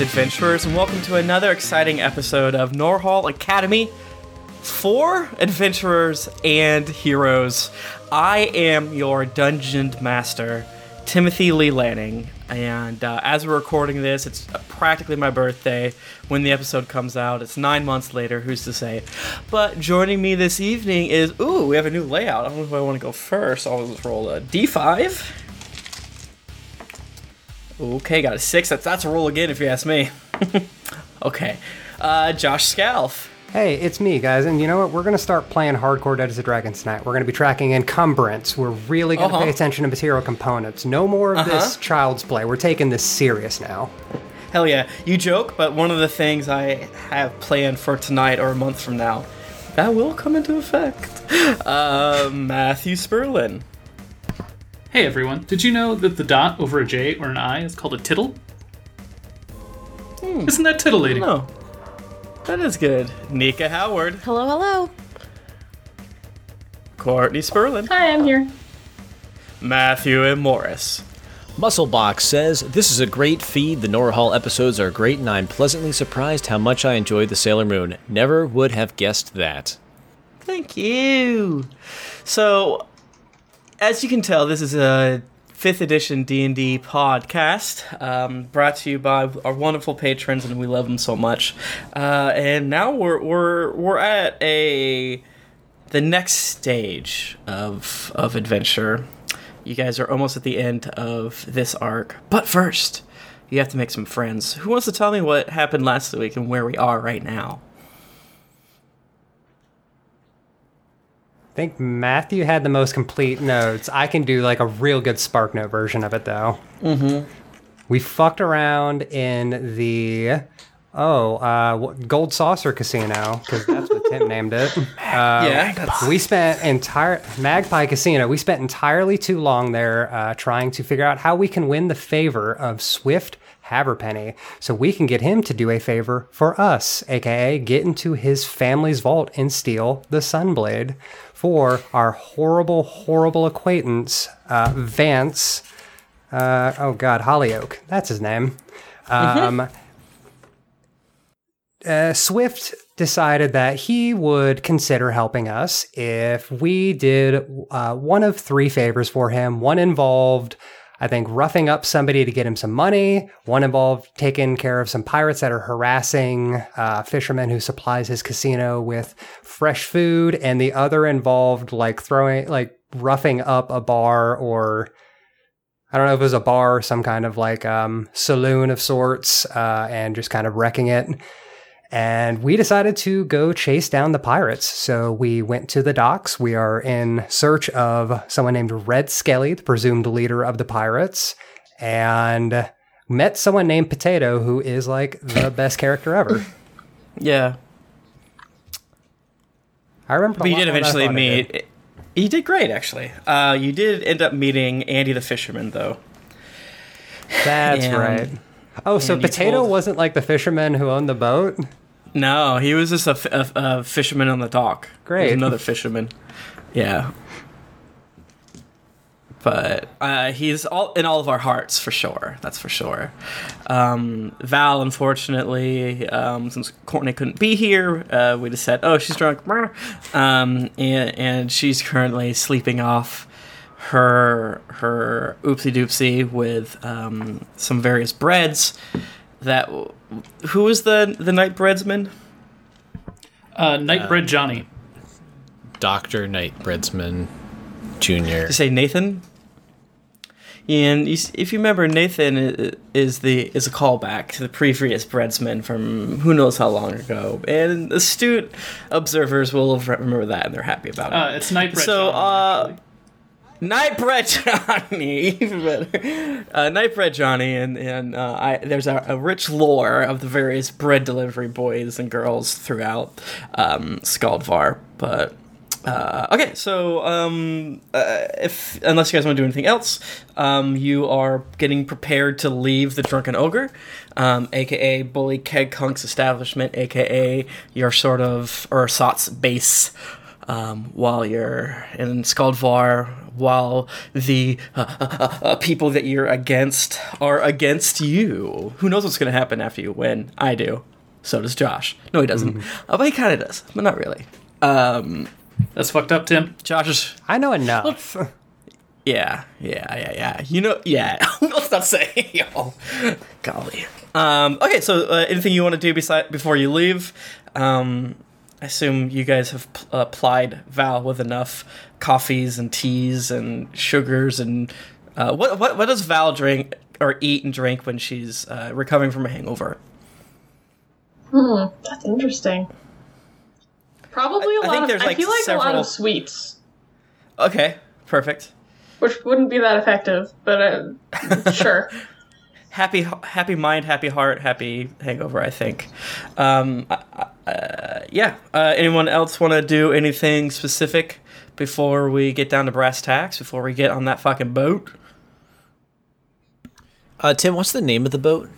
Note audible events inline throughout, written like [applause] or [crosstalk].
Adventurers, and welcome to another exciting episode of Norhall Academy for adventurers and heroes. I am your dungeon master, Timothy Lee Lanning, and uh, as we're recording this, it's practically my birthday when the episode comes out. It's nine months later, who's to say? But joining me this evening is, ooh, we have a new layout. I don't know if I want to go first. I'll just roll a d5. Okay, got a six. That's that's a roll again, if you ask me. [laughs] okay, uh, Josh Scalf. Hey, it's me, guys, and you know what? We're gonna start playing hardcore Dungeons and Dragons tonight. We're gonna be tracking encumbrance. We're really gonna Uh-huh. pay attention to material components. No more of this Uh-huh. child's play. We're taking this serious now. Hell yeah, you joke, but one of the things I have planned for tonight or a month from now, that will come into effect. [laughs] Uh, Matthew Sperlin. Hey everyone, did you know that the dot over a J or an I is called a tittle? Hmm. Isn't that titillating? No, that is good. Nika Howard. Hello, hello. Courtney Sperlin. Hi, I'm here. Matthew and Morris. Musclebox says, This is a great feed. The Nora Hall episodes are great, and I'm pleasantly surprised how much I enjoyed the Sailor Moon. Never would have guessed that. Thank you. So, as you can tell, this is a fifth edition D and D podcast, um, brought to you by our wonderful patrons, and we love them so much. Uh, and now we're we're we're at a the next stage of of adventure. You guys are almost at the end of this arc, but first, you have to make some friends. Who wants to tell me what happened last week and where we are right now? I think Matthew had the most complete notes. I can do like a real good Spark Note version of it though. Mm-hmm. We fucked around in the oh uh, Gold Saucer Casino because that's what Tim named it. [laughs] Uh, yeah, we spent entire Magpie Casino. We spent entirely too long there uh, trying to figure out how we can win the favor of Swift Haverpenny, so we can get him to do a favor for us, aka get into his family's vault and steal the Sunblade for our horrible, horrible acquaintance uh, Vance. Uh, oh God, Hollyoak. That's his name. Um, uh, Swift decided that he would consider helping us if we did uh, one of three favors for him. One involved, I think, roughing up somebody to get him some money. One involved taking care of some pirates that are harassing uh, fishermen who supplies his casino with fresh food, and the other involved like throwing, like roughing up a bar or. I don't know if it was a bar some kind of like um, saloon of sorts, uh, and just kind of wrecking it. And we decided to go chase down the pirates. So we went to the docks. We are in search of someone named Red Skelly, the presumed leader of the pirates, and met someone named Potato, who is like the [laughs] best character ever. yeah. I remember. But you did more than I eventually thought I did. meet. You did great, actually. Uh, you did end up meeting Andy the fisherman, though. That's and- right. Oh, so Potato wasn't like the fisherman who owned the boat? No, he was just a, a, a fisherman on the dock. He was Great. another fisherman. Yeah. But uh, he's all in all of our hearts for sure. That's for sure. Um, Val, unfortunately, um, since Courtney couldn't be here, uh, we just said, "Oh, she's drunk," [laughs] um, and and she's currently sleeping off her her oopsie doopsie with um, some various breads. That who was the the night breadsman? Uh, Nightbread Johnny. Dr. Knight Breadsman Jr. to say Nathan. And you, if you remember, Nathan is the is a callback to the previous breadsman from who knows how long ago, and astute observers will remember that and they're happy about it. Uh, it's Nightbread So, Johnny. uh, actually. Nightbread Johnny, even better. Uh, Nightbread Johnny, and and uh, I, there's a, a rich lore of the various bread delivery boys and girls throughout um, Skaldvar. But uh, okay, so um, uh, if unless you guys want to do anything else, um, you are getting prepared to leave the Drunken Ogre, um, aka Bully Keg Kunk's establishment, aka your sort of Ursat's base um, while you're in Skaldvar, while the uh, uh, uh, people that you're against are against you. Who knows what's going to happen after you win? I do. So does Josh. No, he doesn't. Uh, but he kind of does, but not really. Um, That's fucked up, Tim. Josh is I know enough. [laughs] yeah, yeah, yeah, yeah. You know, yeah. [laughs] Let's not say. Yo, golly. Um, okay, so uh, anything you want to do beside before you leave? Um, I assume you guys have pl- uh, plied Val with enough coffees and teas and sugars and uh, what what what does Val drink or eat and drink when she's uh, recovering from a hangover? Hmm, that's interesting. Probably a I lot think of. there's, I like, feel like a lot several- of sweets, Okay, perfect. which wouldn't be that effective, but uh, sure. [laughs] happy happy mind happy heart happy hangover i think um uh, uh, yeah. Uh, anyone else want to do anything specific before we get down to brass tacks before we get on that fucking boat? Uh, Tim, what's the name of the boat?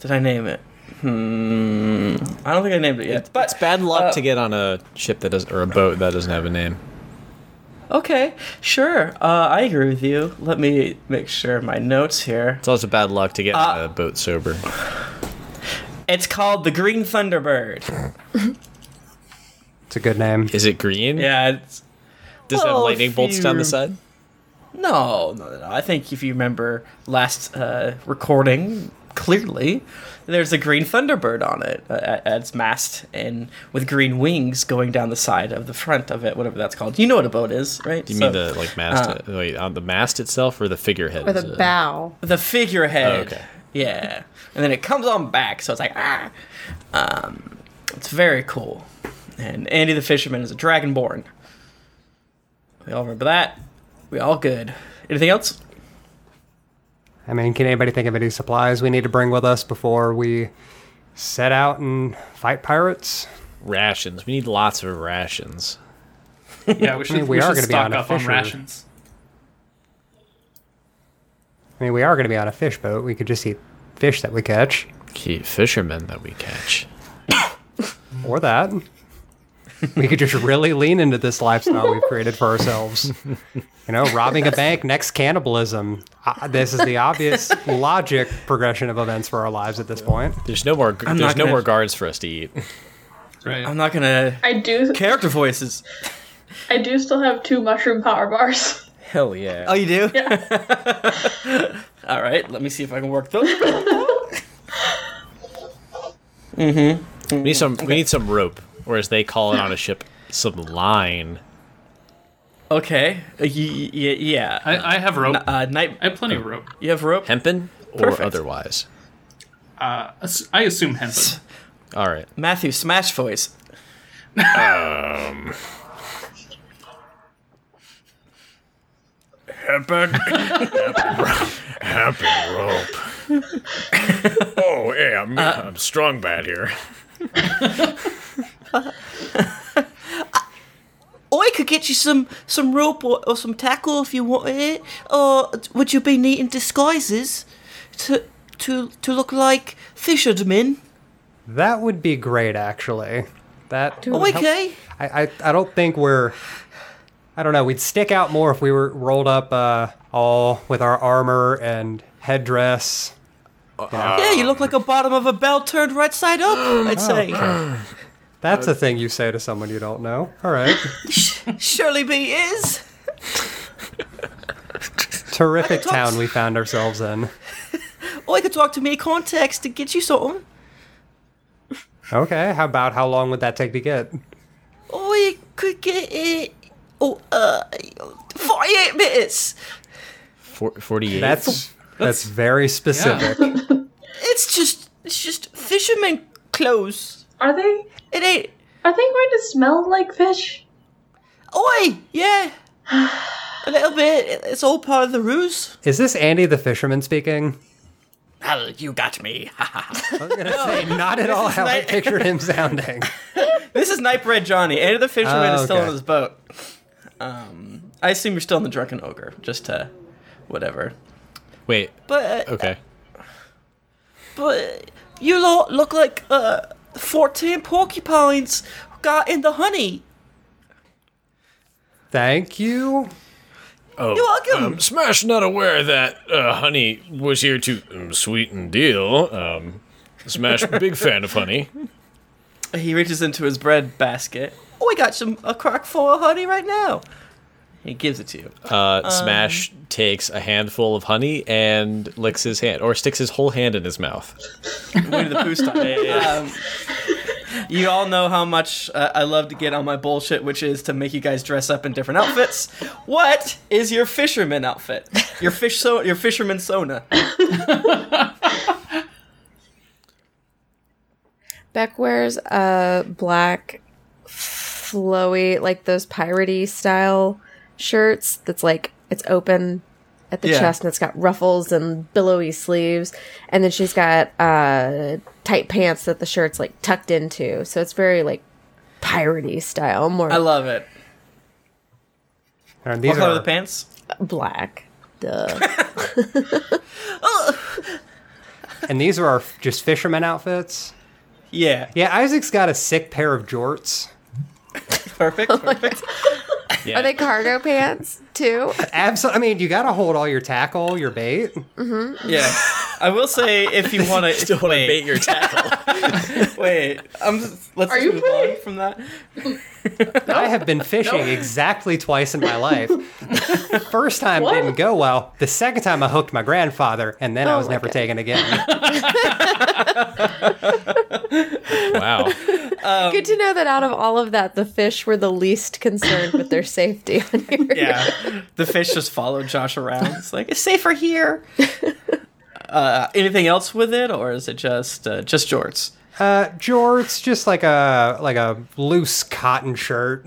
did i name it? Hmm. I don't think i named it yet. But It's bad luck uh, to get on a ship that does or a boat that doesn't have a name. okay sure. Uh, i agree with you. Let me make sure my notes here. It's also bad luck to get on Uh, a boat sober. It's called the green thunderbird It's a good name. Is it green? yeah it's Does it have well, lightning if bolts down the you- side? No, no, no, no. I think if you remember last uh, recording clearly, there's a green Thunderbird on it uh, at, at its mast and with green wings going down the side of the front of it, whatever that's called. You know what a boat is, right? Do you mean the like mast? wait, on the mast itself or the figurehead? Or Is the it- bow. the figurehead? Oh, okay. Yeah, and then it comes on back, so it's like ah, um, it's very cool. And Andy the Fisherman is a dragonborn. We all remember that. We all good. Anything else? I mean, can anybody think of any supplies we need to bring with us before we set out and fight pirates? Rations. We need lots of rations. Yeah, we should, mean, we we are should gonna be on stock up on rations. I mean, we are going to be on a fish boat. We could just eat fish that we catch, Key fishermen that we catch. [coughs] or that. we could just really lean into this lifestyle we've created for ourselves. You know, robbing a bank, next cannibalism. Uh, this is the obvious logic progression of events for our lives at this point. There's no more. I'm there's no gonna- more guards for us to eat. Right. I'm not gonna I do. character voices. I do still have two mushroom power bars. Hell yeah. Oh, you do? Yeah. [laughs] All right. Let me see if I can work those. We need some. We need some rope, or as they call it on a ship, some line. okay. Uh, y- y- y- yeah. I, I have rope. uh, night. I have plenty of rope. You have rope. Hempen or Perfect. otherwise. Uh, I assume hempen. All right. Matthew, smash voice. Hempen [laughs] rope. oh, yeah, I'm, I'm strong bad here. Oh, I could get you some some rope or, or some tackle if you want it. Or would you be needing disguises to to to look like fishermen? That would be great, actually. That. Oh, okay. I, I, I don't think we're. I don't know. We'd stick out more if we were rolled up uh, all with our armor and headdress. Yeah, you look like a bottom of a bell turned right side up. [gasps] I'd say. That's a thing you say to someone you don't know. All right. [laughs] Surely be is. Terrific town we found ourselves in. [laughs] Oh, I could talk to me contacts to get you something. Okay. How about how long would that take to get? Oh, you could get it. Oh, uh, forty-eight minutes. Four, 48. That's that's very specific. It's just, it's just fisherman clothes. Are they? It ain't. Are they going to smell like fish? Oi, yeah. A little bit. It's all part of the ruse. Is this Andy the fisherman speaking? Hell, you got me. [laughs] I was gonna say not at all how I nice. pictured him sounding. [laughs] this is Nightbread Johnny. Andy the fisherman Oh, is still on his boat. Um, I assume you're still in the drunken ogre, just to whatever. Wait. But uh, Okay. but you lot look like uh, fourteen porcupines got in the honey. Thank you. Oh, You're welcome. Um, Smash not aware that uh, honey was here to um, sweeten deal. Um, Smash big fan of honey. He reaches into his bread basket. Oh, we got some a crock full of honey right now. He gives it to you. Uh, Smash takes a handful of honey and licks his hand, or sticks his whole hand in his mouth. Winnie the Pooh style. Um, you all know how much uh, I love to get on my bullshit, which is to make you guys dress up in different outfits. What is your fisherman outfit? Your fish so your fisherman sona. Beck wears a black, flowy, like those piratey style shirts. That's like it's open at the Yeah. chest and it's got ruffles and billowy sleeves, and then she's got uh, tight pants that the shirt's like tucked into. So it's very like piratey style, more I love it. And What these color are are the pants? black. Duh. [laughs] [laughs] and these are our just fisherman outfits. Yeah, Yeah, Isaac's got a sick pair of jorts. Perfect, [laughs] oh perfect. Yeah. Are they cargo pants too? Absolutely. I mean, you got to hold all your tackle, your bait. Mm-hmm. Yeah, I will say if you want to [laughs] Still want to bait your tackle. [laughs] Wait, I'm. Just, Let's Are just you move pretty- on from that. I have been fishing exactly twice in my life. First time What? didn't go well. The second time I hooked my grandfather, and then I Oh was never God. taken again. Wow. Good to know that out of all of that, the fish were the least concerned with their safety. on your- [laughs] Yeah, the fish just followed Josh around. It's like it's safer here. [laughs] Uh, anything else with it, or is it just uh, just jorts? Uh, jorts, just like a like a loose cotton shirt.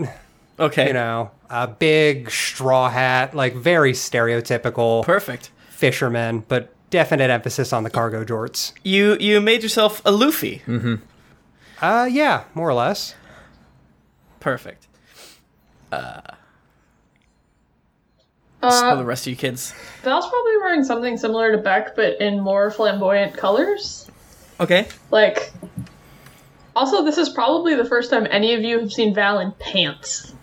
Okay, You know, a big straw hat, like very stereotypical perfect. fisherman, but definite emphasis on the cargo jorts. You you made yourself a Luffy. Uh, yeah, more or less. Perfect. Uh, so the Uh, rest of you kids. Val's probably wearing something similar to Beck, but in more flamboyant colors. Okay. Like, also, this is probably the first time any of you have seen Val in pants.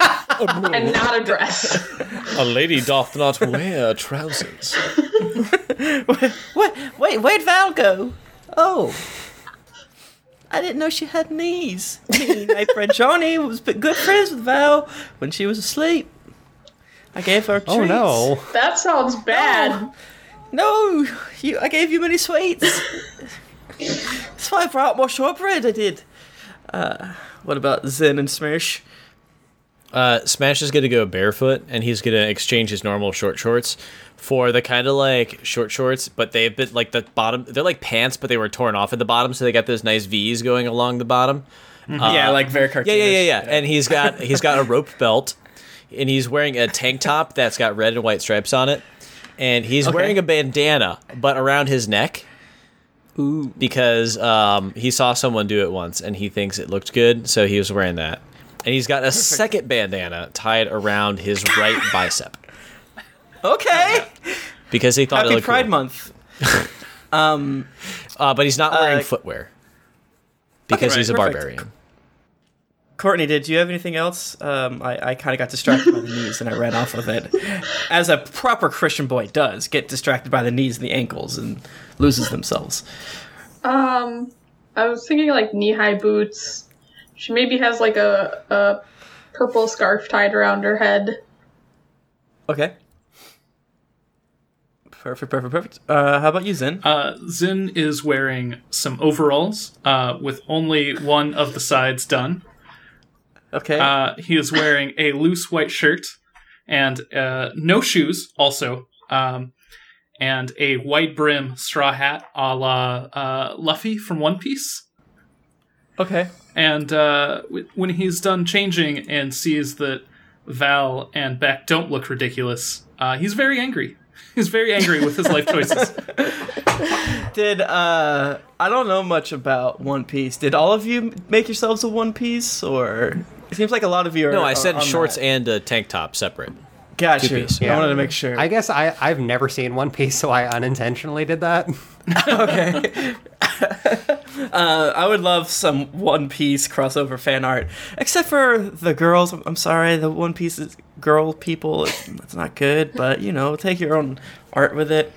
[laughs] and not a dress. A lady doth not wear trousers. [laughs] What? Wait, where'd Val go? Oh. I didn't know she had knees. Me, my friend Johnny was b- good friends with Val when she was asleep. I gave her treats. Oh no. That sounds bad. No, you. I gave you many sweets. That's why I brought more shortbread. I did. Uh, what about Zen and Smash? Uh, Smash is going to go barefoot, and he's going to exchange his normal short shorts for the kind of like short shorts, but they've been like the bottom. They're like pants, but they were torn off at the bottom, so they got those nice V's going along the bottom. yeah, like very cartoonish. Yeah, yeah, yeah, yeah. And he's got he's got a rope belt, and he's wearing a tank top that's got red and white stripes on it, and he's Okay. wearing a bandana, but around his neck. Ooh. Because um, he saw someone do it once, and he thinks it looked good, so he was wearing that. And he's got a second bandana tied around his right [laughs] bicep Okay. because he thought it Happy looked Pride cool. Month. [laughs] um. Uh, but he's not wearing Uh, footwear because right, he's a perfect. barbarian. Courtney, did you have anything else? Um, I, I kind of got distracted by the knees and I ran off of it. As a proper Christian boy does, get distracted by the knees and the ankles and loses themselves. Um, I was thinking like knee-high boots. She maybe has like a, a purple scarf tied around her head. Okay. Perfect, perfect, perfect. Uh, how about you, Zen? Uh, Zin is wearing some overalls uh, with only one of the sides done. Okay. Uh, he is wearing a loose white shirt and uh, no shoes, also, um, and a white brim straw hat a la uh, Luffy from One Piece. Okay. And uh, when he's done changing and sees that Val and Beck don't look ridiculous, uh, he's very angry. [laughs] He's very angry with his life choices. [laughs] Did uh, I don't know much about One Piece. Did all of you make yourselves a One Piece, or it seems like a lot of you are? No, I said shorts that. and a tank top separate. Gotcha. you. two-piece. I wanted to make sure. I guess I, I've never seen One Piece, so I unintentionally did that. [laughs] [laughs] Uh, I would love some One Piece crossover fan art, except for the girls. I'm- I'm sorry, the One Piece is- girl people. It's, it's not good, but you know, take your own art with it.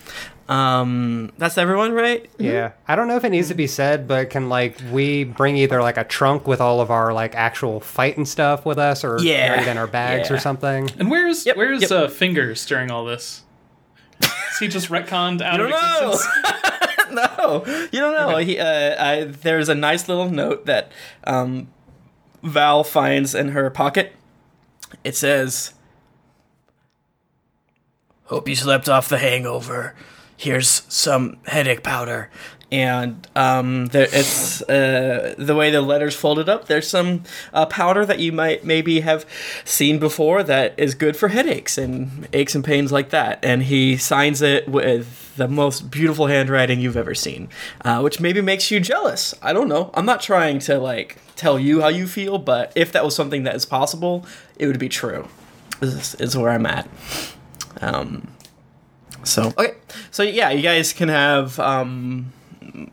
Um, that's everyone, right? Yeah. I don't know if it needs to be said, but can like we bring either like a trunk with all of our like actual fighting stuff with us or Yeah. carry it in our bags Yeah. or something? And where's Yep, where's yep. uh, fingers during all this? He just retconned out of know. existence? [laughs] no, you don't know. He, uh, I, there's a nice little note that um, Val finds in her pocket. It says, "Hope you slept off the hangover. Here's some headache powder." And um, there, it's uh, the way the letters folded up. There's some uh, powder that you might maybe have seen before that is good for headaches and aches and pains like that. And he signs it with the most beautiful handwriting you've ever seen, uh, which maybe makes you jealous. I don't know. I'm not trying to like tell you how you feel, but if that was something that is possible, it would be true. This is where I'm at. Um, so okay, so yeah, you guys can have um,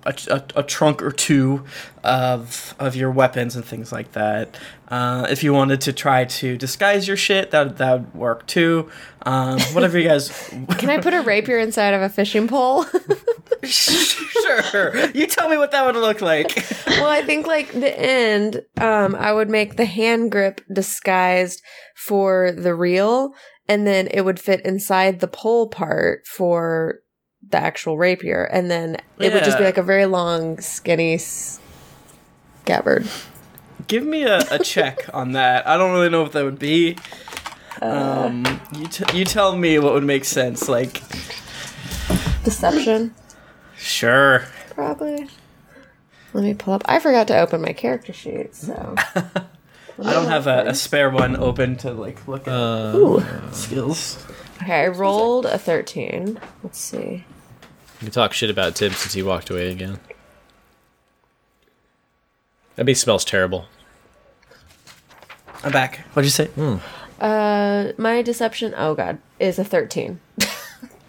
a, a, a trunk or two of of your weapons and things like that. Uh, if you wanted to try to disguise your shit, that that would work too. Um, [laughs] whatever you guys. Can I put a rapier inside of a fishing pole? [laughs] sure, you tell me what that would look like. well, I think like the end, um, I would make the hand grip disguised for the reel, and then it would fit inside the pole part for the actual rapier, and then it would just be like a very long, skinny scabbard. Give me a, a check [laughs] on that. I don't really know what that would be. Um, you t- you tell me what would make sense. Like, Deception, sure. probably. Let me pull up. I forgot to open my character sheet, so. [laughs] I don't have a, a spare one open to like look at Ooh. skills. Okay, I rolled a 13. Let's see. You can talk shit about Tim since he walked away again. That bee smells terrible. I'm back. What'd you say? Uh, my deception, oh god, is a 13. [laughs]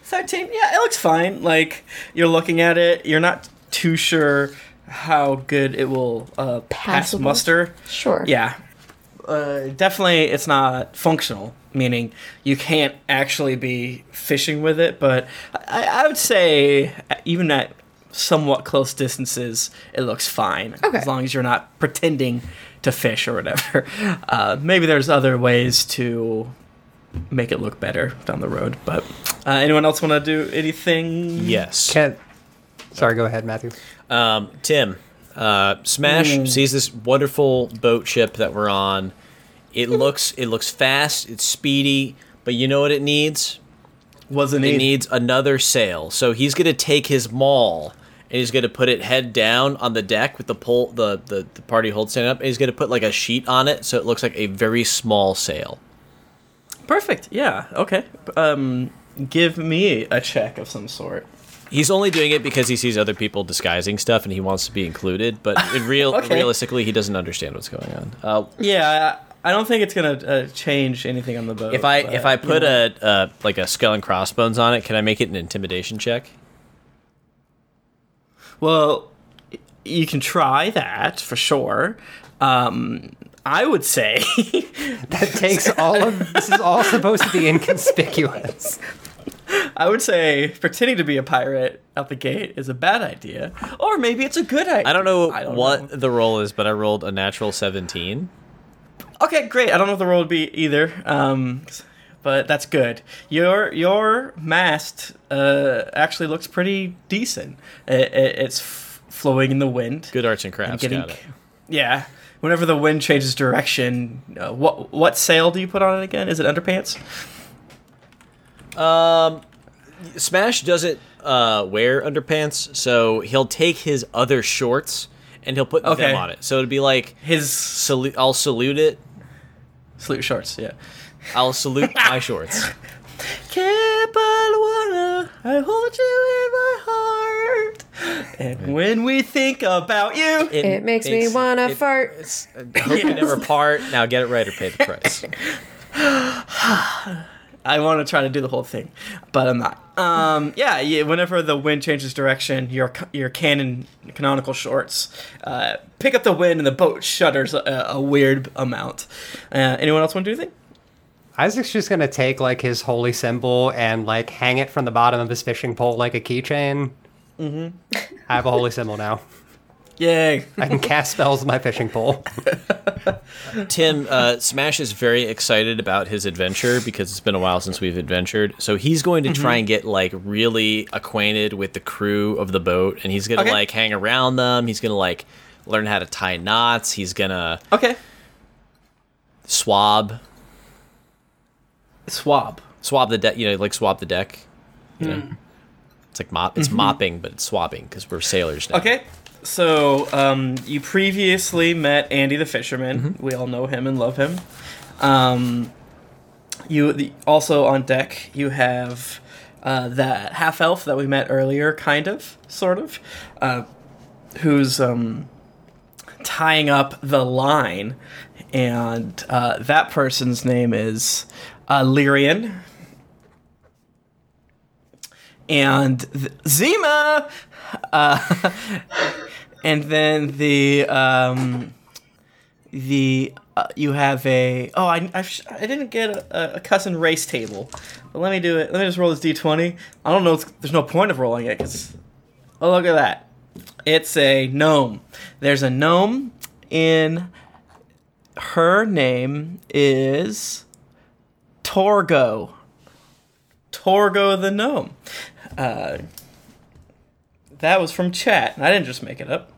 13 yeah it looks fine like you're looking at it you're not too sure how good it will uh, pass Passable? muster Sure. yeah uh, definitely it's not functional meaning you can't actually be fishing with it but I, I would say uh, even at somewhat close distances it looks fine Okay. as long as you're not pretending to fish or whatever [laughs] uh, maybe there's other ways to make it look better down the road but uh, anyone else want to do anything Yes. Can Sorry, go ahead, Matthew. Um, Tim, uh, Smash Mm. sees this wonderful boat ship that we're on. It looks it looks fast. It's speedy, but you know what it needs? wasn't It it needs another sail. So he's gonna take his maul and he's gonna put it head down on the deck with the pole the, the, the party hold stand up and he's gonna put like a sheet on it so it looks like a very small sail. perfect yeah okay um give me a check of some sort He's only doing it because he sees other people disguising stuff and he wants to be included, but in real [laughs] Okay. realistically he doesn't understand what's going on. Uh, yeah I, I don't think it's gonna uh, change anything on the boat If I but, if I you put know. a uh, like a skull and crossbones on it, can I make it an intimidation check? well you can try that for sure um I would say [laughs] That takes all of this is all supposed to be inconspicuous. [laughs] I would say pretending to be a pirate out the gate is a bad idea, or maybe it's a good idea. I don't know I don't what know. the roll is, but I rolled a natural seventeen. Okay, great. I don't know what the roll would be either. Um, but that's good. Your your mast uh, actually looks pretty decent. It, it, it's f- flowing in the wind. Good arts and crafts. Getting- Got it. Yeah. Whenever the wind changes direction, uh, what what sail do you put on it again? Is it underpants? Smash doesn't uh, wear underpants, so he'll take his other shorts and he'll put Okay. them on it. So it'd be like His salute. I'll salute it. salute shorts. Yeah. I'll salute [laughs] my shorts. Capaluana, I hold you in my heart. And when we think about you, It makes me wanna it- fart. it's- I hope you never part. Now get it right or pay the price. [laughs] I want to try to do the whole thing, but I'm not. Um, yeah, yeah. Whenever the wind changes direction, your your cannon canonical shorts uh, pick up the wind, and the boat shudders a, a weird amount. Uh, anyone else want to do anything? Isaac's just gonna take like his holy symbol and like hang it from the bottom of his fishing pole like a keychain. Mm-hmm. I have a holy symbol now. Yay! I can cast spells with my fishing pole. [laughs] Tim, uh, Smash is very excited about his adventure because it's been a while since we've adventured. So he's going to try mm-hmm. and get like really acquainted with the crew of the boat, and he's gonna Okay. like hang around them. He's gonna like learn how to tie knots. He's gonna Okay, swab swab. swab the deck. You know, like swab the deck. You know, hmm. it's like mop. It's mm-hmm. mopping, but it's swabbing because we're sailors now. Okay, so um, you previously met Andy the fisherman. We all know him and love him. Um, you the, also on deck. You have uh, that half elf that we met earlier, kind of, sort of, uh, who's um, tying up the line, and uh, that person's name is uh, Lyrian. And th- Zima, uh, [laughs] and then the um, the uh, you have a oh I I, sh- I didn't get a, a cousin race table, but let me do it. Let me just roll this d twenty. I don't know. There's no point of rolling it because oh look at that, it's a gnome. There's a gnome in. Her name is Torgo. Torgo the gnome. Uh, that was from chat. and I didn't just make it up.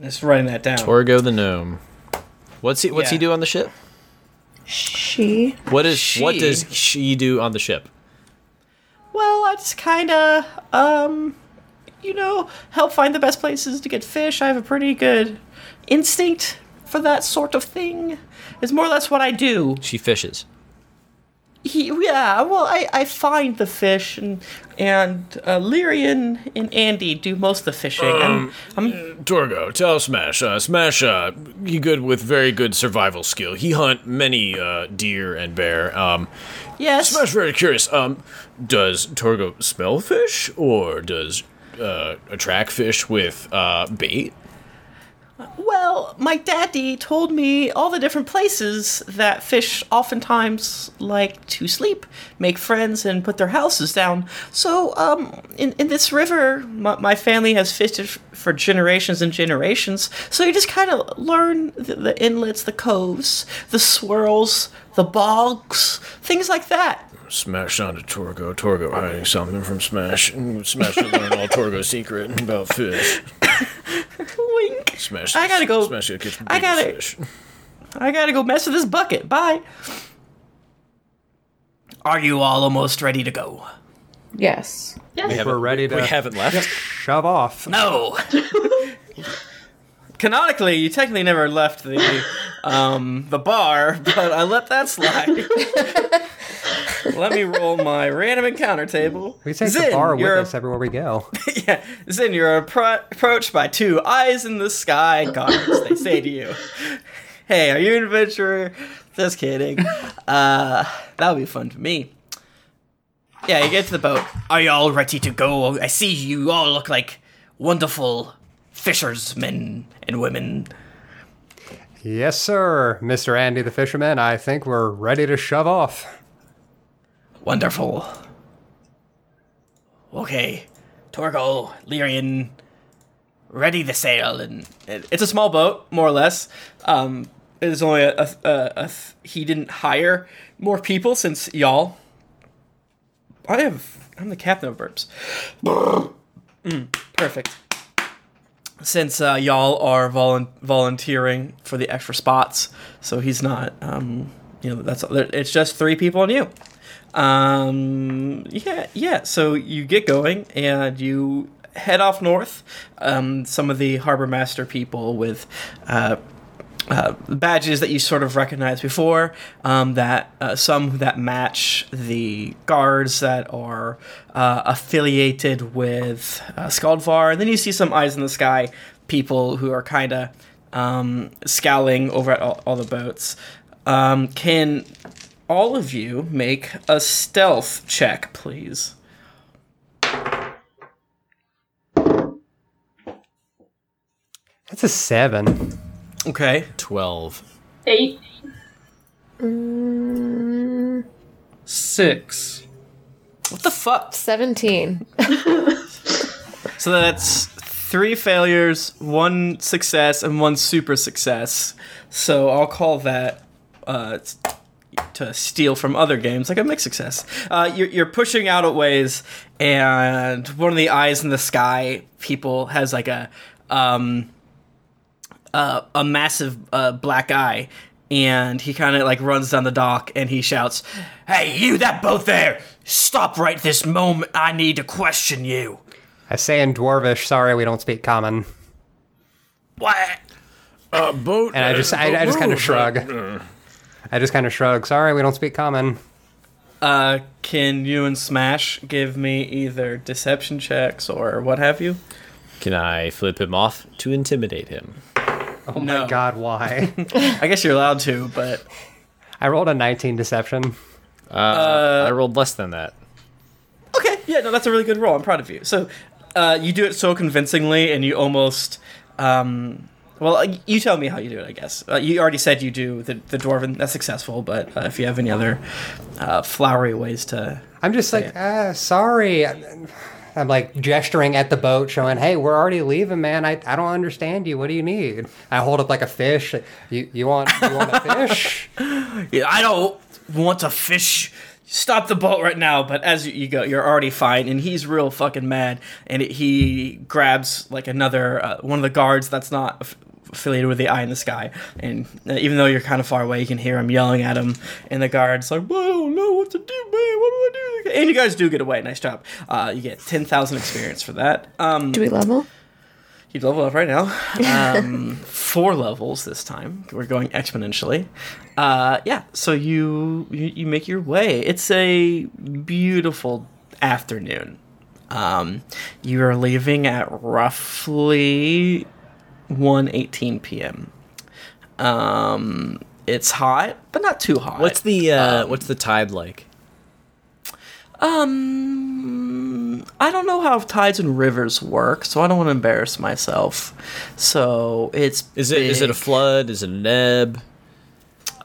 Just writing that down. Torgo the gnome. What's he? What's he do on the ship? She. What is? What does she do on the ship? well, I just kind of, um, you know, help find the best places to get fish. I have a pretty good instinct for that sort of thing. It's more or less what I do. She fishes. He, yeah, well, I, I find the fish, and and uh, Lyrian and Andy do most of the fishing. I'm, I'm Torgo, tell Smash. Uh, Smash, uh, he good with very good survival skill. He hunt many uh, deer and bear. Um, yes. Smash, very curious. Um, does Torgo smell fish or does uh, attract fish with uh, bait? Well, my daddy told me all the different places that fish oftentimes like to sleep, make friends, and put their houses down. So, um, in, in this river, my, my family has fished for generations and generations. So you just kind of learn the, the inlets, the coves, the swirls, the bogs, things like that. Smash onto Torgo. Torgo hiding something from Smash. Mm, Smash to learn all Torgo's secret about fish. [laughs] Wink. Smash. I gotta go- Smash gotta catch I gotta- fish. I gotta go mess with this bucket. Bye. Are you all almost ready to go? Yes. Yes. We're ready to We haven't left. shove off. No. [laughs] Canonically, you technically never left the um, the bar, but I let that slide. [laughs] let me roll my random encounter table. We take Zin, the bar with you're us everywhere we go. [laughs] yeah, Zin, you're appro- approached by two eyes in the sky guards. they say to you, "Hey, are you an adventurer?" Just kidding. Uh, that would be fun for me. Yeah, you get to the boat. Are you all ready to go? I see you all look like wonderful fishersmen and women. Yes, sir, Mr. Andy the fisherman. I think we're ready to shove off. Wonderful. Okay, Torgo, Lyrian, ready to sail, and it's a small boat, more or less. Um, it is only a, a, a, a he didn't hire more people since y'all. I have I'm the captain of burps. Mm, perfect. Since uh, y'all are volun- volunteering for the extra spots, so he's not. Um, you know, that's it's just three people and you. Um, yeah, yeah. So you get going and you head off north. Um, some of the harbor master people with uh, uh, badges that you sort of recognized before. Um, that uh, some that match the guards that are uh, affiliated with uh, Skaldvar, and then you see some eyes in the sky people who are kind of um, scowling over at all, all the boats. Um, can all of you make a stealth check, please? That's a seven. Okay. 12. Eight. Mm, Six. What the fuck? 17. [laughs] So that's three failures, one success, and one super success. So I'll call that uh, to steal from other games, like a mixed success. Uh, you're, you're pushing out at ways, and one of the eyes in the sky people has like a um, uh, a massive uh, black eye. And he kind of like runs down the dock and he shouts, "Hey, you that boat there! Stop right this moment! I need to question you." I say in Dwarvish, sorry, we don't speak common. What? Uh, boat. And I just, I, I just kind of shrug. I just kind of shrug. Sorry, we don't speak common. Uh, can you and Smash give me either deception checks or what have you? Can I flip him off to intimidate him? [laughs] Oh No. my god, why? [laughs] I guess you're allowed to, but I rolled a 19 deception. Uh, I rolled less than that. okay, yeah, no, that's a really good roll. I'm proud of you. So, uh, you do it so convincingly, and you almost, um, well, uh, you tell me how you do it. I guess uh, you already said you do the the dwarven. That's successful, but uh, if you have any other uh, flowery ways to, I'm just like, ah, sorry. I'm like gesturing at the boat, showing, hey, we're already leaving, man. I, I don't understand you. What do you need? I hold up like a fish. You you want you want a fish? [laughs] Yeah, I don't want to fish. Stop the boat right now! But as you, go, you're already fine, and he's real fucking mad. And it, he grabs like another uh, one of the guards that's not affiliated with the Eye in the Sky. And uh, even though you're kind of far away, you can hear him yelling at him. And the guard's like, "Well, "I don't know what to do, man. What do I do?" And you guys do get away. Nice job. Uh, you get ten thousand experience for that. Um, Do we level? you level up right now. [laughs] Um, four levels this time. We're going exponentially. Uh, yeah. So you, you you make your way. It's a beautiful afternoon. Um, you are leaving at roughly 1.18 p.m. Um, it's hot, but not too hot. What's the uh, what's the tide like? Um, I don't know how tides and rivers work, so I don't want to embarrass myself. So it's Is it is it a flood? Is it an ebb?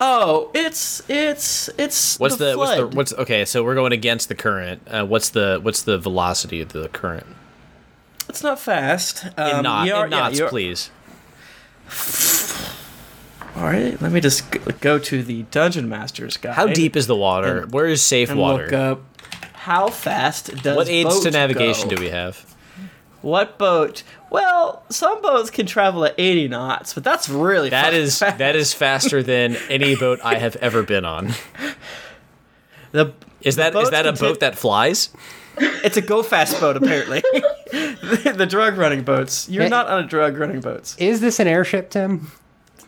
Oh, it's it's it's What's the, what's the what's okay? So we're going against the current. Uh, what's the what's the velocity of the current? It's not fast. In, Um, knot, you're- in knots, you're- please. All right, let me just go to the dungeon master's guide. How deep is the water? and- Where is safe and water? look up how fast does what aids to navigation go? do we have? What boat? Well, some boats can travel at 80 knots, but that's really That is fast. that is faster than any boat I have ever been on. [laughs] the Is that is that a boat take- that flies? It's a go fast boat, apparently. the, [laughs] [laughs] the drug running boats. You're Hey. not on a drug running boats. Is this an airship, Tim?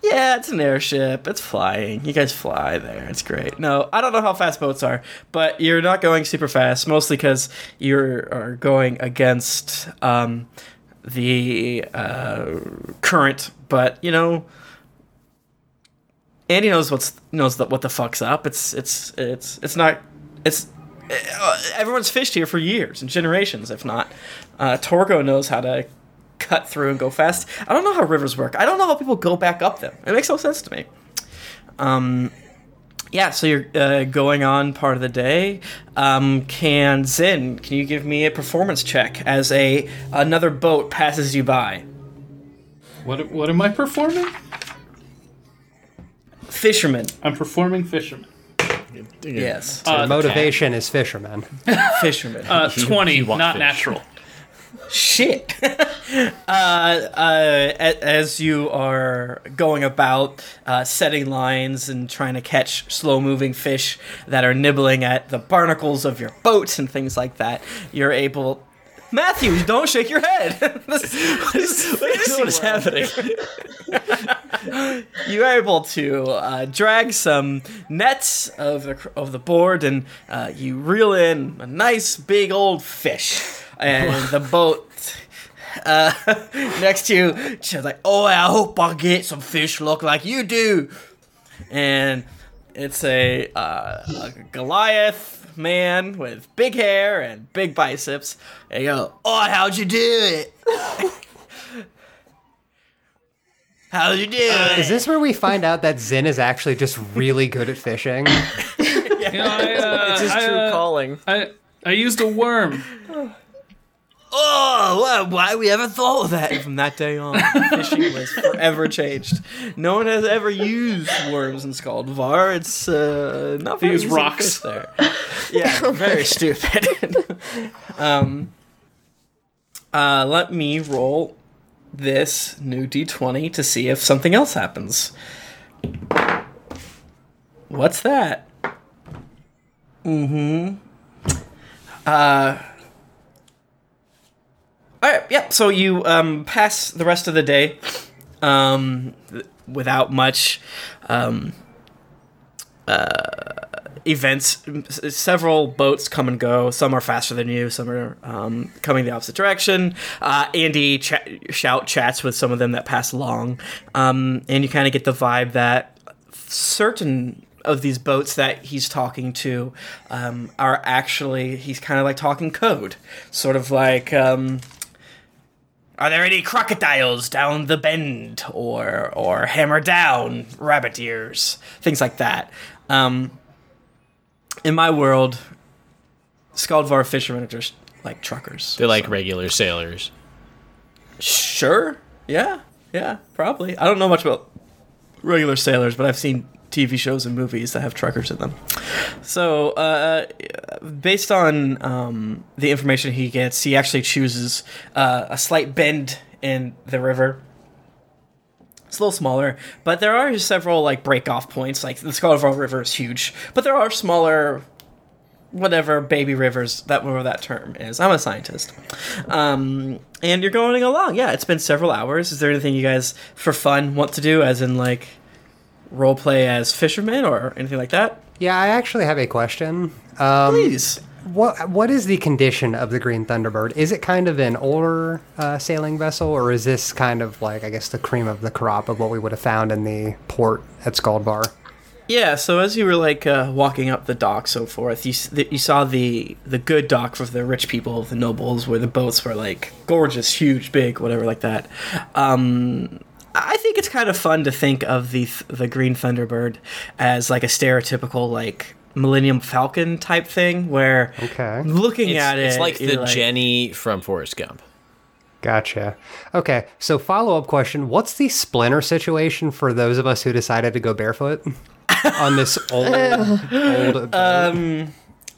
Yeah, it's an airship. It's flying. You guys fly there. It's great. No, I don't know how fast boats are, but you're not going super fast, mostly because you are going against um, the uh, current. But you know, Andy knows what's knows that what the fuck's up. It's it's it's it's not it's. Uh, everyone's fished here for years and generations, if not. Uh, Torgo knows how to cut through and go fast. I don't know how rivers work. I don't know how people go back up them. It makes no sense to me. Um, yeah, so you're uh, going on part of the day. Um, can Zin, can you give me a performance check as a another boat passes you by? What what am I performing? Fisherman, I'm performing fisherman. Yes, Uh, Motivation is fisherman. [laughs] fisherman. uh, [laughs] twenty, you want not fish. natural. Shit. [laughs] uh, uh, as you are going about uh, setting lines and trying to catch slow moving fish that are nibbling at the barnacles of your boat and things like that, you're able. Matthew, don't shake your head. this, this, What is happening? [laughs] you are able to uh, drag some nets of the of the board, and uh, you reel in a nice big old fish, and [laughs] the boat. Uh, [laughs] next to you, she's like, "Oh, I hope I get some fish look like you do." And It's a, uh, a Goliath man with big hair and big biceps. And you go, oh, how'd you do it? How'd you do Is this where we find out that Zen is actually just really good at fishing? [laughs] You know, I, uh, It's his I, true uh, calling. I I used a worm. Oh, why, why we ever thought of that? And from that day on, fishing was forever changed. No one has ever used worms in Skaldvar. It's uh, not They very use rocks. there. Yeah, [laughs] very stupid. [laughs] um, uh, let me roll this new d20 to see if something else happens. What's that? Mm-hmm. Uh, all right, yeah. So you um, pass the rest of the day um, th- without much um, uh, events. Several boats come and go. Some are faster than you. Some are um, coming the opposite direction. Uh, Andy shout chats with some of them that pass along, um, and you kind of get the vibe that certain of these boats that he's talking to um, are actually he's kind of like talking code, sort of like. Um, are there any crocodiles down the bend, or or hammer down rabbit ears, things like that? Um, in my world, Skaldvar fishermen are just like truckers. They're like regular sailors. Sure. Yeah. Yeah. Probably. I don't know much about regular sailors, but I've seen TV shows and movies that have truckers in them. So, uh, based on um, the information he gets, he actually chooses uh, a slight bend in the river. It's a little smaller, but there are several like break off points. Like the Skaldvar River is huge, but there are smaller whatever baby rivers that whatever that term is. I'm a scientist. Um, and you're going along. Yeah, it's been several hours. Is there anything you guys for fun want to do as in like role play as fishermen or anything like that? yeah, I actually have a question. Um, Please. What what is the condition of the Green Thunderbird? Is it kind of an older uh, sailing vessel, or is this kind of like I guess the cream of the crop of what we would have found in the port at Skaldvar? Yeah, so as you were like uh, walking up the dock, so forth, you you saw the the good dock for the rich people, the nobles, where the boats were like gorgeous, huge, big, whatever, like that. Um, I think it's kind of fun to think of the the Green Thunderbird as like a stereotypical like Millennium Falcon type thing, where Okay. looking It's, at it, it's like you're the Jenny from Forrest Gump. Gotcha. Okay, so follow up question: What's the splinter situation for those of us who decided to go barefoot [laughs] on this old old? boat? Um,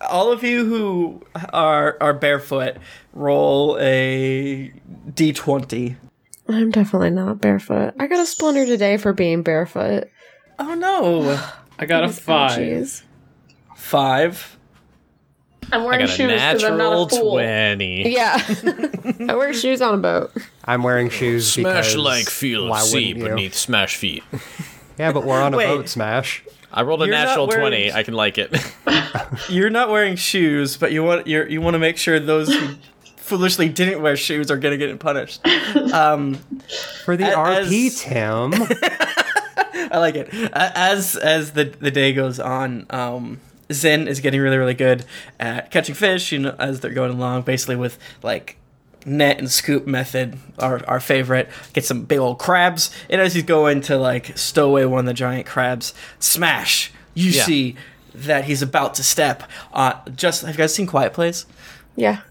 all of you who are are barefoot, roll a d20. I'm definitely not barefoot. I got a splinter today for being barefoot. Oh no. I got a oh, five. Jeez. Five. I'm I wearing got a shoes because I'm not natural a fool. twenty. Yeah. [laughs] I wear shoes on a boat. I'm wearing shoes Smash because like feel why of sea wouldn't you? beneath smash feet. Yeah, but we're on a Wait. boat, Smash. I rolled a You're not natural wearing- twenty. I can like it. [laughs] You're not wearing shoes, but you want you you want to make sure those who [laughs] foolishly didn't wear shoes are gonna get punished. Um, For the A- RP, as- Tim. I like it. A- As as the the day goes on, um, Zen is getting really really good at catching fish. You know, as they're going along, basically with like net and scoop method, our our favorite. Get some big old crabs, and as he's going to like stow away one of the giant crabs, smash! You Yeah. see that he's about to step. Uh, just have you guys seen Quiet Place? Yeah.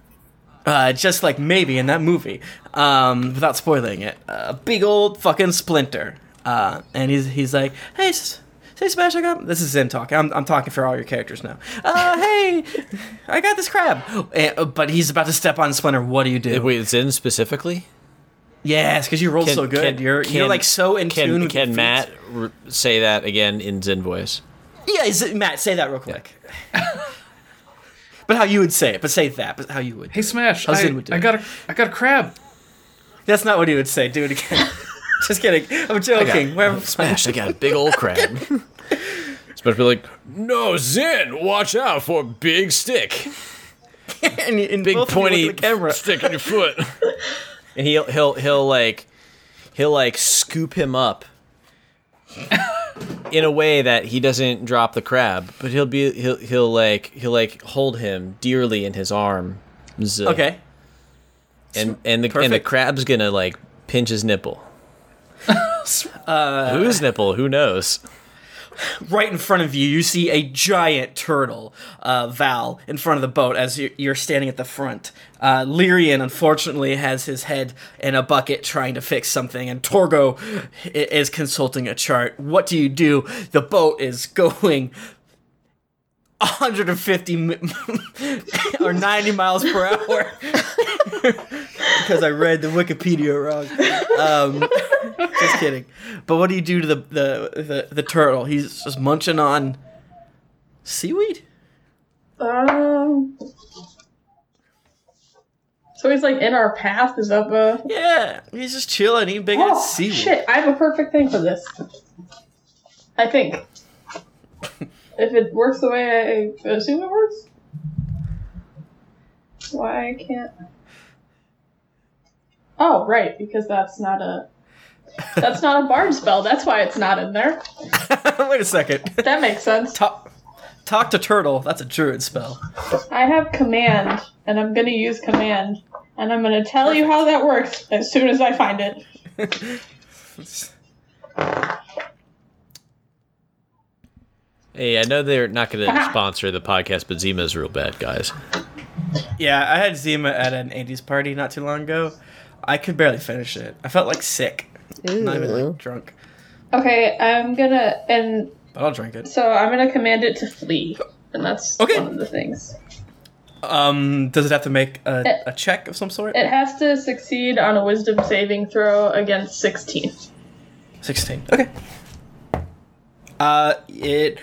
uh, just like maybe in that movie, um, without spoiling it, a big old fucking splinter. Uh, and he's he's like, hey, s- hey, Smash, I got this is Zen talking. I'm, I'm talking for all your characters now. Uh, hey, I got this crab, [gasps] Eh, but he's about to step on Splinter. What do you do? Wait, Zen specifically? Yes, because you rolled Can- so good. can- you're you're like so in tune. Can with can Matt r- say that again in Zen voice? Yeah, is- it Matt, say that real quick. [laughs] but how you would say it? But say that. But how you would? Hey Smash, How's I, it would do I got a I got a crab. That's not what he would say. Do it again. [laughs] Just kidding. I'm joking. Where- Smash! I got a big old crab. [laughs] Smash be like, no, Zen, watch out for a big stick, [laughs] and, and big both of you look pointy the camera. stick in your foot. [laughs] and he'll he'll he'll like he'll like scoop him up in a way that he doesn't drop the crab, but he'll be he'll he'll like he'll like hold him dearly in his arms. Okay. And and the and the crab's gonna like pinch his nipple. [laughs] Uh, Whose nipple? Who knows? Right in front of you, you see a giant turtle, uh, Val, in front of the boat as you're, standing at the front. Uh, Lyrian, unfortunately, has his head in a bucket trying to fix something, and Torgo is consulting a chart. What do you do? The boat is going 150 mi- [laughs] or 90 miles per hour. [laughs] because I read the Wikipedia wrong. Um, [laughs] just kidding. But what do you do to the, the the the turtle? He's just munching on seaweed. Um. So he's like in our path. Is up a. Yeah, he's just chilling, eating big Oh ass seaweed. shit! I have a perfect thing for this. I think. [laughs] if it works the way I assume it works. Why can't? Oh right, because that's not a. That's not a bard spell. That's why it's not in there. [laughs] Wait a second. That makes sense. Talk, talk to turtle. That's a druid spell. I have command, and I'm gonna use command, and I'm gonna tell you how that works as soon as I find it. [laughs] Hey, I know they're not going to uh-huh. sponsor the podcast, but Zima's real bad, guys. Yeah, I had Zima at an 80s party not too long ago. I could barely finish it. I felt like sick. Not even like drunk. Okay, I'm gonna and But I'll drink it. so I'm gonna command it to flee, and that's Okay. one of the things. Um, does it have to make a, a check of some sort? It has to succeed on a Wisdom saving throw against 16. 16. Okay. Uh, it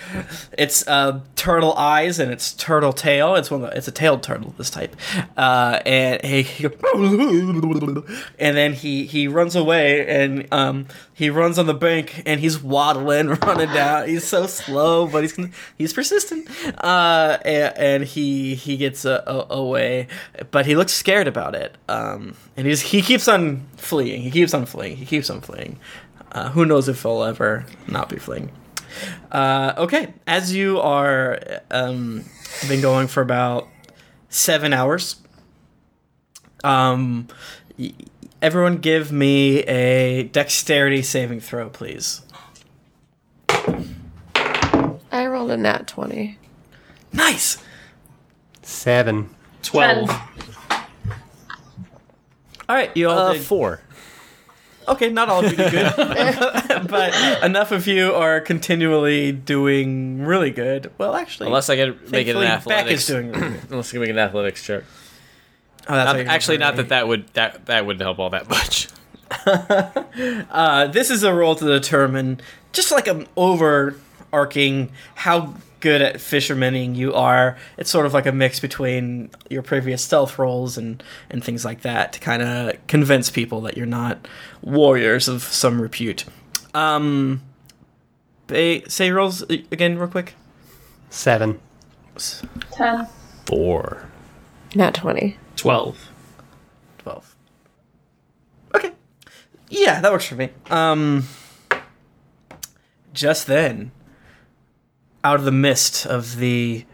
it's uh, turtle eyes and it's turtle tail. It's one. The, it's a tailed turtle. This type. Uh, and he, he [laughs] and then he he runs away and um he runs on the bank and he's waddling, [laughs] running down. He's so slow, but he's he's persistent. Uh, and, and he he gets uh, a, away, but he looks scared about it. Um, and he's he keeps on fleeing. He keeps on fleeing. He keeps on fleeing. Uh, who knows if he'll ever not be fleeing. Uh, okay, as you are um, been going for about seven hours. Um, y- everyone, give me a dexterity saving throw, please. I rolled a nat 20. Nice. Seven. 12. All right, you all Uh, did four. Okay, not all of you did good, [laughs] but enough of you are continually doing really good. Well, actually, Unless I can make it an athletics. is doing really. [clears throat] Unless I can make an athletics check. Oh, that's Not- actually, not that that would that that wouldn't help all that much. [laughs] Uh, this is a roll to determine just like an overarching how good at fishermaning you are. It's sort of like a mix between your previous stealth rolls and and things like that to kind of convince people that you're not warriors of some repute. Um, they, say rolls again, real quick. Seven. 10. Four. Not 20. 12. 12. Okay. Yeah, that works for me. Um just then out of the mist of the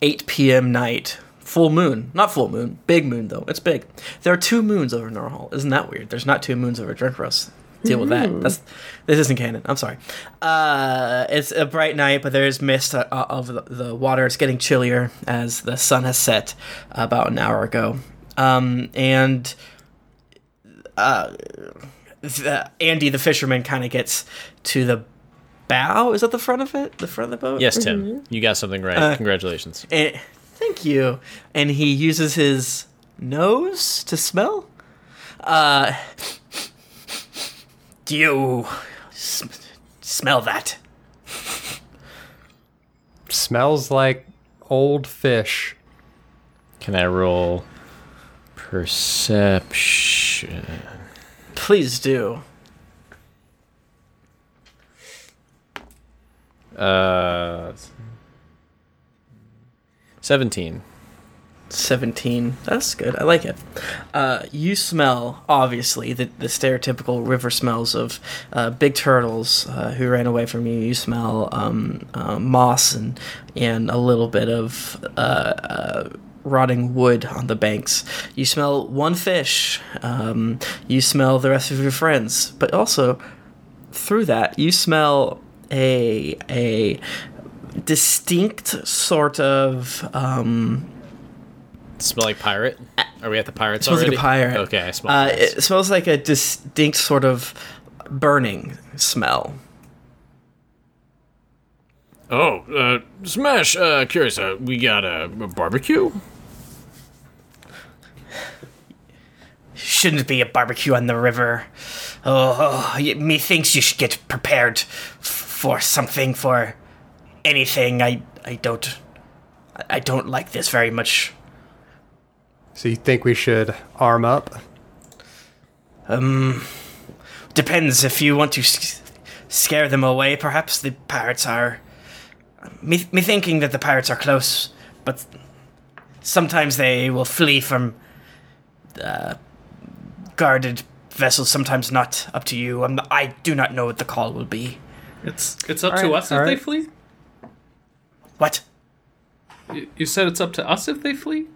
8 p.m. night, full moon, not full moon, big moon though. It's big. There are two moons over Norhall. Isn't that weird? There's not two moons over Drinkros. Deal with that. That's this isn't canon. I'm sorry. Uh, it's a bright night, but there's mist uh, of the, the water. It's getting chillier as the sun has set about an hour ago. Um, and uh, the, Andy, the fisherman, kind of gets to the bow. Is that the front of it? The front of the boat? Yes, Tim, you got something right. Uh, Congratulations. And, thank you. And he uses his nose to smell. Uh, do you sm- smell that? Smells like old fish. Can I roll perception? Please do. Uh, seventeen. 17. That's good. I like it. Uh, you smell, obviously, the, the stereotypical river smells of uh, big turtles uh, who ran away from you. You smell um, uh, moss and, and a little bit of uh, uh, rotting wood on the banks. You smell one fish. Um, you smell the rest of your friends. But also, through that, you smell a, a distinct sort of. Um, Smell like pirate? Are we at the pirates smells already? like a pirate. Okay, I smell Uh, it smells like a distinct sort of burning smell. Oh, uh, Smash, uh, curious, uh, we got a, a barbecue? Shouldn't be a barbecue on the river. Oh, y- methinks you should get prepared f- for something for anything. I I don't I don't like this very much. So you think we should arm up? Um Depends if you want to scare them away. Perhaps the pirates are. Me, me thinking that the pirates are close, but sometimes they will flee from uh, guarded vessels. Sometimes not. Up to you. I'm, I do not know what the call will be. It's it's up All to right, us if all they flee. What? You- You said it's up to us if they flee.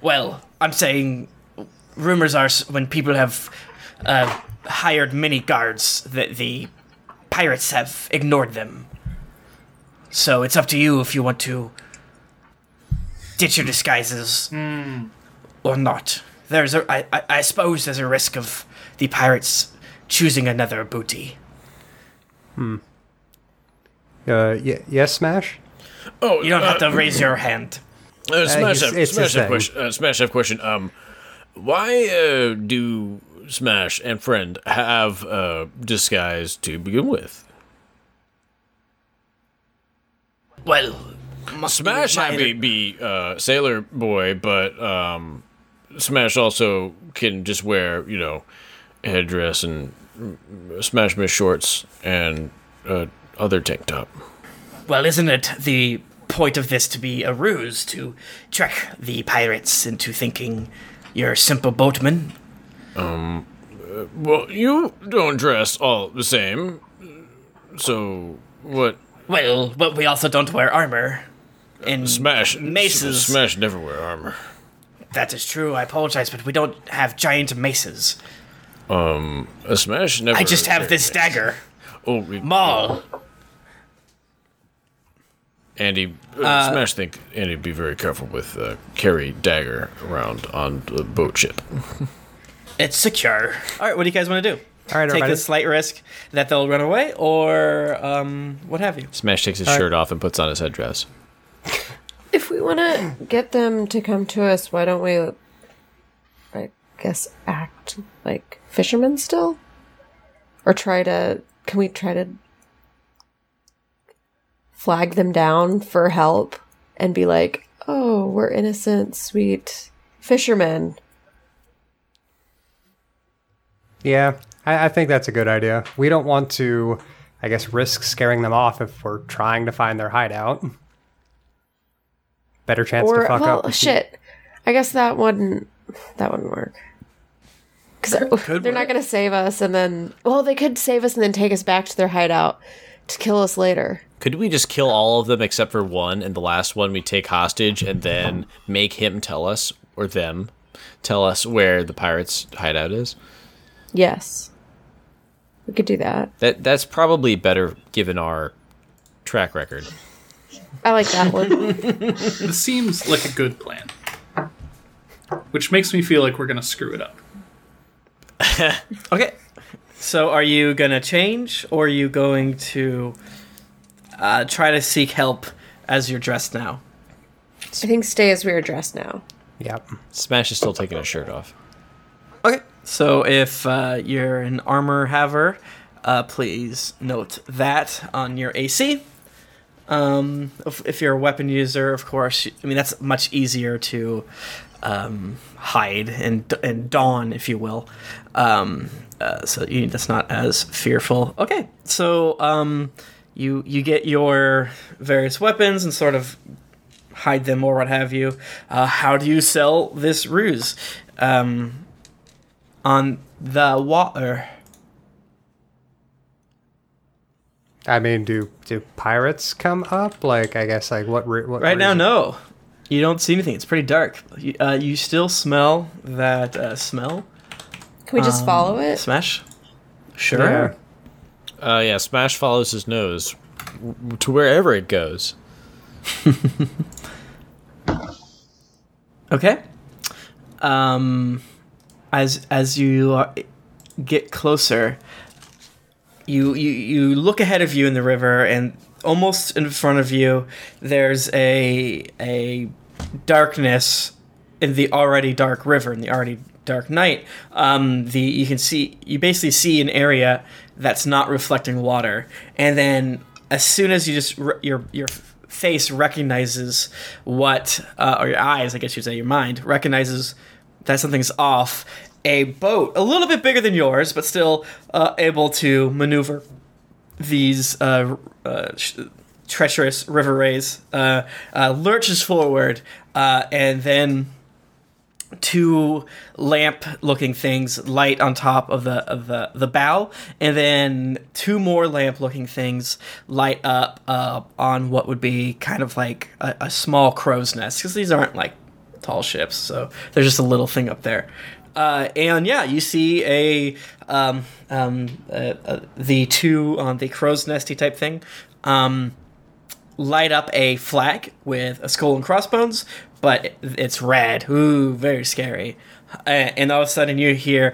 Well, I'm saying rumors are when people have uh, hired many guards that the pirates have ignored them. So it's up to you if you want to ditch your disguises or not. There's a, I, I, I suppose there's a risk of the pirates choosing another booty. Uh, y- yes, Smash. Oh, You don't have to raise your hand. Uh, smash he's- have, it's smash his have thing. question. Uh, smash have question. Um, why uh, do Smash and Friend have uh, disguise to begin with? Well, must Smash my- had be, be uh, Sailor Boy, but um, Smash also can just wear you know headdress and Smash Miss shorts and uh, other tank top. Well, isn't it the point of this to be a ruse to trick the pirates into thinking you're a simple boatmen? Um, well, you don't dress all the same, so what? Well, but we also don't wear armor. And Smash maces. Smash never wear armor. That is true. I apologize, but we don't have giant maces. A Smash never. I just have this mace. dagger. [laughs] Oh, we, Maul. Andy, uh, Smash think Andy be very careful with uh, carry dagger around on the boat ship. [laughs] It's secure. All right, what do you guys want to do? All right, Take everybody. the slight risk that they'll run away, or um, what have you? Smash takes his All right. shirt off and puts on his headdress. If we want to get them to come to us, why don't we, I guess, act like fishermen still? Or try to, can we try to flag them down for help and be like, oh, we're innocent, sweet fishermen? Yeah, I, I think that's a good idea. We don't want to, I guess, risk scaring them off if we're trying to find their hideout. Better chance Or, to fuck well, up. shit. I guess that wouldn't, that wouldn't work. Because they're not going to save us and then, well, they could save us and then take us back to their hideout to kill us later. Could we just kill all of them except for one, and the last one we take hostage, and then make him tell us or them tell us where the pirates' hideout is? Yes. We could do that. That that's probably better given our track record. I like that one. [laughs] This seems like a good plan. Which makes me feel like we're gonna screw it up. [laughs] Okay. So are you gonna change, or are you going to uh, try to seek help as you're dressed now? I think stay as we are dressed now. Yep. Smash is still taking his shirt off. Okay. So if uh, you're an armor haver, uh, please note that on your AC. Um, if, if you're a weapon user, of course, I mean that's much easier to um, hide and and dawn, if you will. Um, uh, so you, that's not as fearful. Okay, so um, you you get your various weapons and sort of hide them or what have you. Uh, how do you sell this ruse um, on the water? I mean, do do pirates come up? Like, I guess, like what? what Right now, no. You don't see anything. It's pretty dark. You, uh, you still smell that uh, smell. Can we just follow it? Smash. Yeah. Sure. Uh, yeah, Smash follows his nose w- to wherever it goes. [laughs] Okay. Um, as as you get closer, you, you you look ahead of you in the river, and almost in front of you, there's a a darkness in the already dark river, in the already dark night. Um, the you can see you basically see an area that's not reflecting water, and then as soon as you just re- your your face recognizes what, uh, or your eyes, I guess you'd say, your mind recognizes that something's off. A boat, a little bit bigger than yours, but still uh, able to maneuver these uh, uh, sh- treacherous river rays, uh, uh, lurches forward, uh, and then two lamp-looking things light on top of the of the the bow, and then two more lamp-looking things light up uh, on what would be kind of like a, a small crow's nest, because these aren't like tall ships, so there's just a little thing up there. Uh, and yeah, you see a um, um, uh, uh, the two on the crow's nesty type thing. Um, light up a flag with a skull and crossbones, but it's red. Ooh, very scary. And all of a sudden you hear.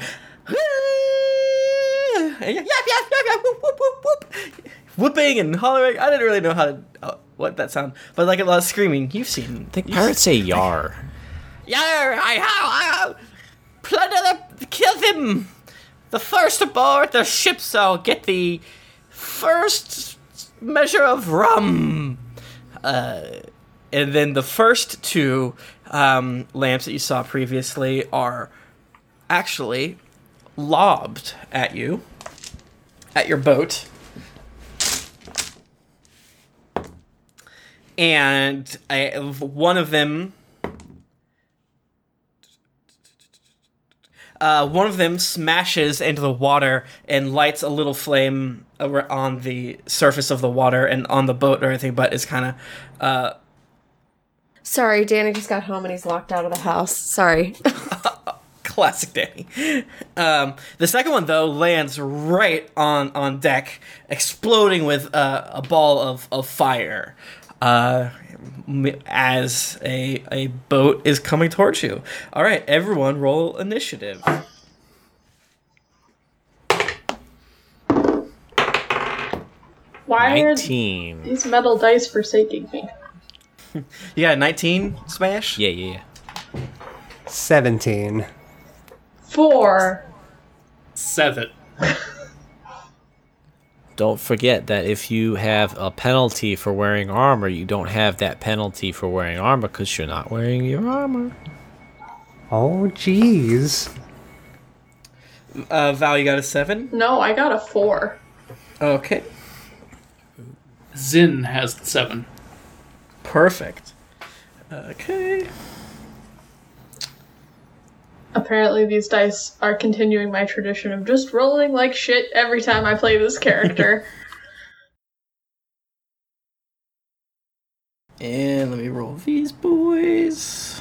Yap, yap, yap, whoop, whoop, whoop, whoop. Whooping and hollering. I didn't really know how to uh, what that sound, but like a lot of screaming. You've seen. I think pirates say yar. [laughs] Yar, I how, I plunder the, kill them. The first aboard the ship shall get the first measure of rum. Uh, and then the first two um, lamps that you saw previously are actually lobbed at you, at your boat. And I, one of them Uh, one of them smashes into the water and lights a little flame on the surface of the water and on the boat or anything, but is kind of uh, Sorry, Danny just got home and he's locked out of the house. Sorry. [laughs] classic Danny. Um, the second one though lands right on on deck, exploding with uh, a ball of of fire. Uh, as a a boat is coming towards you. All right, everyone, roll initiative. Why are Nineteen. these metal dice forsaking me? [laughs] You got a nineteen smash. Yeah, yeah. yeah. Seventeen. Four. Seven. [laughs] Don't forget that if you have a penalty for wearing armor, you don't have that penalty for wearing armor because you're not wearing your armor. Oh, jeez. Uh, Val, you got a seven. No, I got a four. Okay, Zin has the seven. perfect. Okay. Apparently, these dice are continuing my tradition of just rolling like shit every time I play this character. [laughs] And let me roll these boys.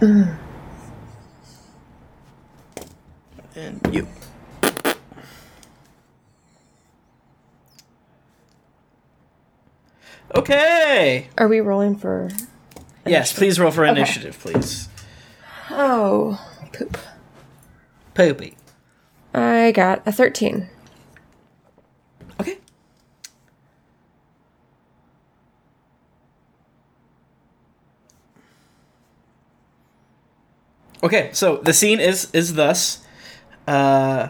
and you. Okay. Are we rolling for. Yes, please roll for initiative, please. Oh, poop. Poopy. I got a 13. Okay. Okay, so the scene is is thus. Uh,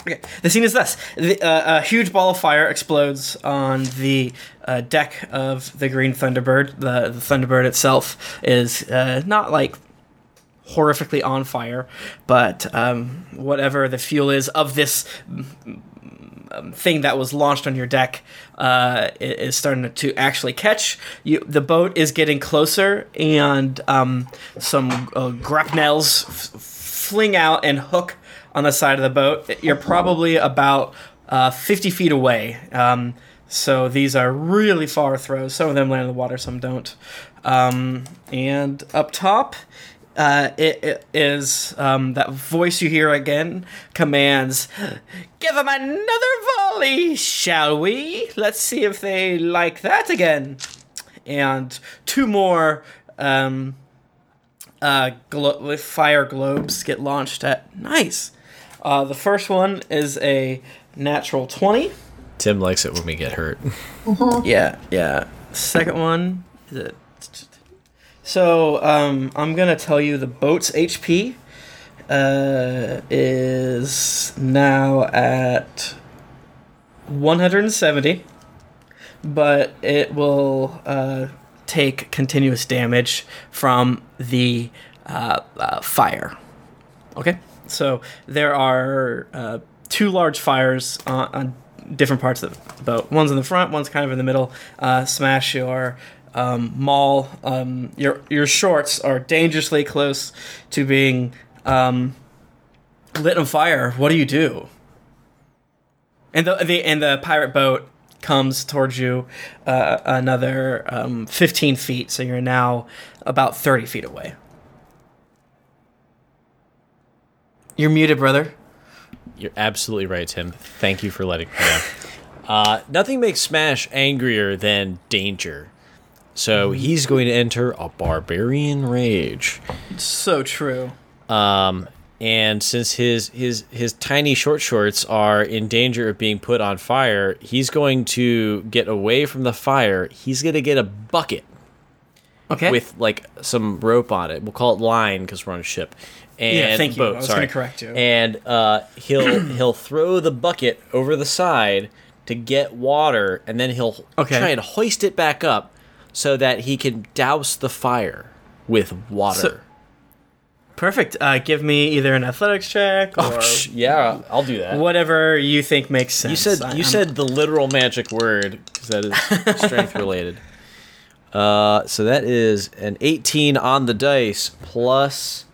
okay, the scene is thus: the, uh, a huge ball of fire explodes on the uh, deck of the Green Thunderbird. The, the Thunderbird itself is uh, not like horrifically on fire. But um, whatever the fuel is of this um, thing that was launched on your deck uh, is starting to actually catch. You, the boat is getting closer, and um, some uh, grapnels f- fling out and hook on the side of the boat. You're probably about uh, 50 feet away. Um, so these are really far throws. Some of them land in the water, some don't. Um, and up top, uh, it, it is um, that voice you hear again commands, "Give them another volley, shall we? Let's see if they like that again." And two more um, uh, glo- fire globes get launched at. Nice. Uh, the first one is a natural twenty. Tim likes it when we get hurt. Yeah, yeah. Second one is it. So um, I'm gonna tell you the boat's HP uh, is now at 170, but it will uh, take continuous damage from the uh, uh, fire. Okay, so there are uh, two large fires on, on different parts of the boat. One's in the front, one's kind of in the middle. Uh, smash your um, maul. Um, your your shorts are dangerously close to being um, lit on fire. What do you do? And the, the and the pirate boat comes towards you uh, another um, 15 feet, so you're now about 30 feet away. You're muted, brother. You're absolutely right, Tim. Thank you for letting me know. Uh, nothing makes Smash angrier than danger. So he's going to enter a barbarian rage. So true. Um, and since his his his tiny short shorts are in danger of being put on fire, he's going to get away from the fire. He's going to get a bucket Okay. with like some rope on it. We'll call it line because we're on a ship. And Yeah, thank you. boat, I was sorry. gonna correct you. And uh, he'll [clears throat] he'll throw the bucket over the side to get water, and then he'll Okay. try and hoist it back up so that he can douse the fire with water. So- Perfect. Uh, give me either an athletics check or oh, sh- yeah, I'll do that. whatever you think makes sense. You said I- you I'm- said the literal magic word because that is [laughs] strength related. Uh, so that is an 18 on the dice plus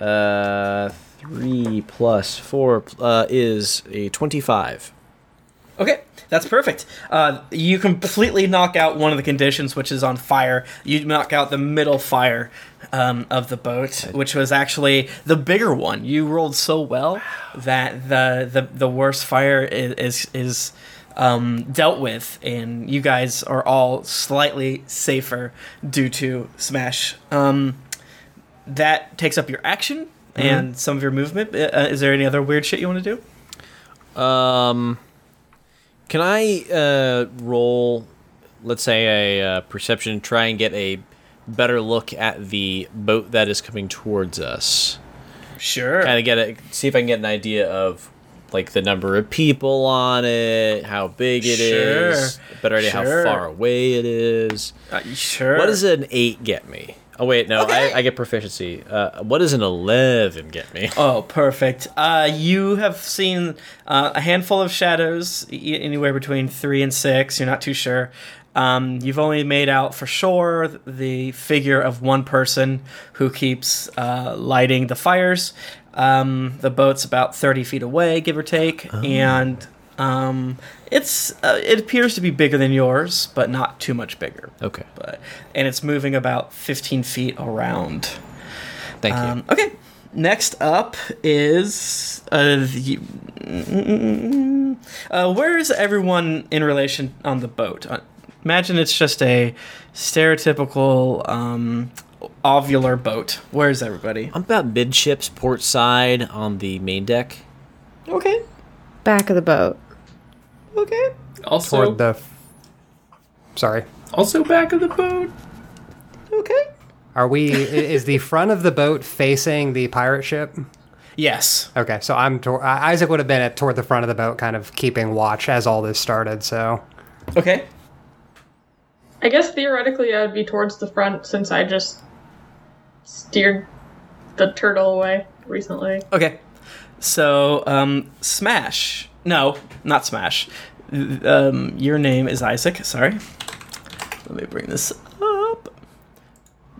uh three plus four uh, is a 25. Okay, that's perfect. Uh, you completely knock out one of the conditions, which is on fire. You knock out the middle fire um, of the boat, which was actually the bigger one. You rolled so well that the the, the worst fire is is, is um, dealt with, and you guys are all slightly safer due to smash. Um, that takes up your action and some of your movement. Uh, is there any other weird shit you want to do? Um, can I uh, roll, let's say a uh, perception, try and get a better look at the boat that is coming towards us? Sure. Kind of get a see if I can get an idea of like the number of people on it, how big it is, Sure. a better idea Sure. how far away it is. Uh, sure. What does an eight get me? Oh wait, no, Okay. I, I get proficiency. Uh, what does an eleven get me? Oh, perfect. Uh, you have seen uh, a handful of shadows, e- anywhere between three and six. You're not too sure. Um, you've only made out for sure the figure of one person who keeps uh, lighting the fires. Um, the boat's about 30 feet away, give or take, and um, it's uh, it appears to be bigger than yours, but not too much bigger. Okay, But and it's moving about 15 feet around. thank you. Um, okay. Next up is uh, the, uh, where is everyone in relation on the boat? Uh, imagine it's just a stereotypical um, ovular boat. Where is everybody? I'm about midships, port side on the main deck. Okay. Back of the boat. Okay. Also, Toward the. Sorry. also back of the boat. Okay. Are we? is the front of the boat facing the pirate ship? Yes. Okay, so I'm. Tor- uh, Isaac would have been at toward the front of the boat, kind of keeping watch as all this started. So Okay. I guess theoretically I would be towards the front since I just steered the turtle away recently. Okay. So, um, Smash. No, not Smash. Um, your name is Isaac. Sorry. Let me bring this up.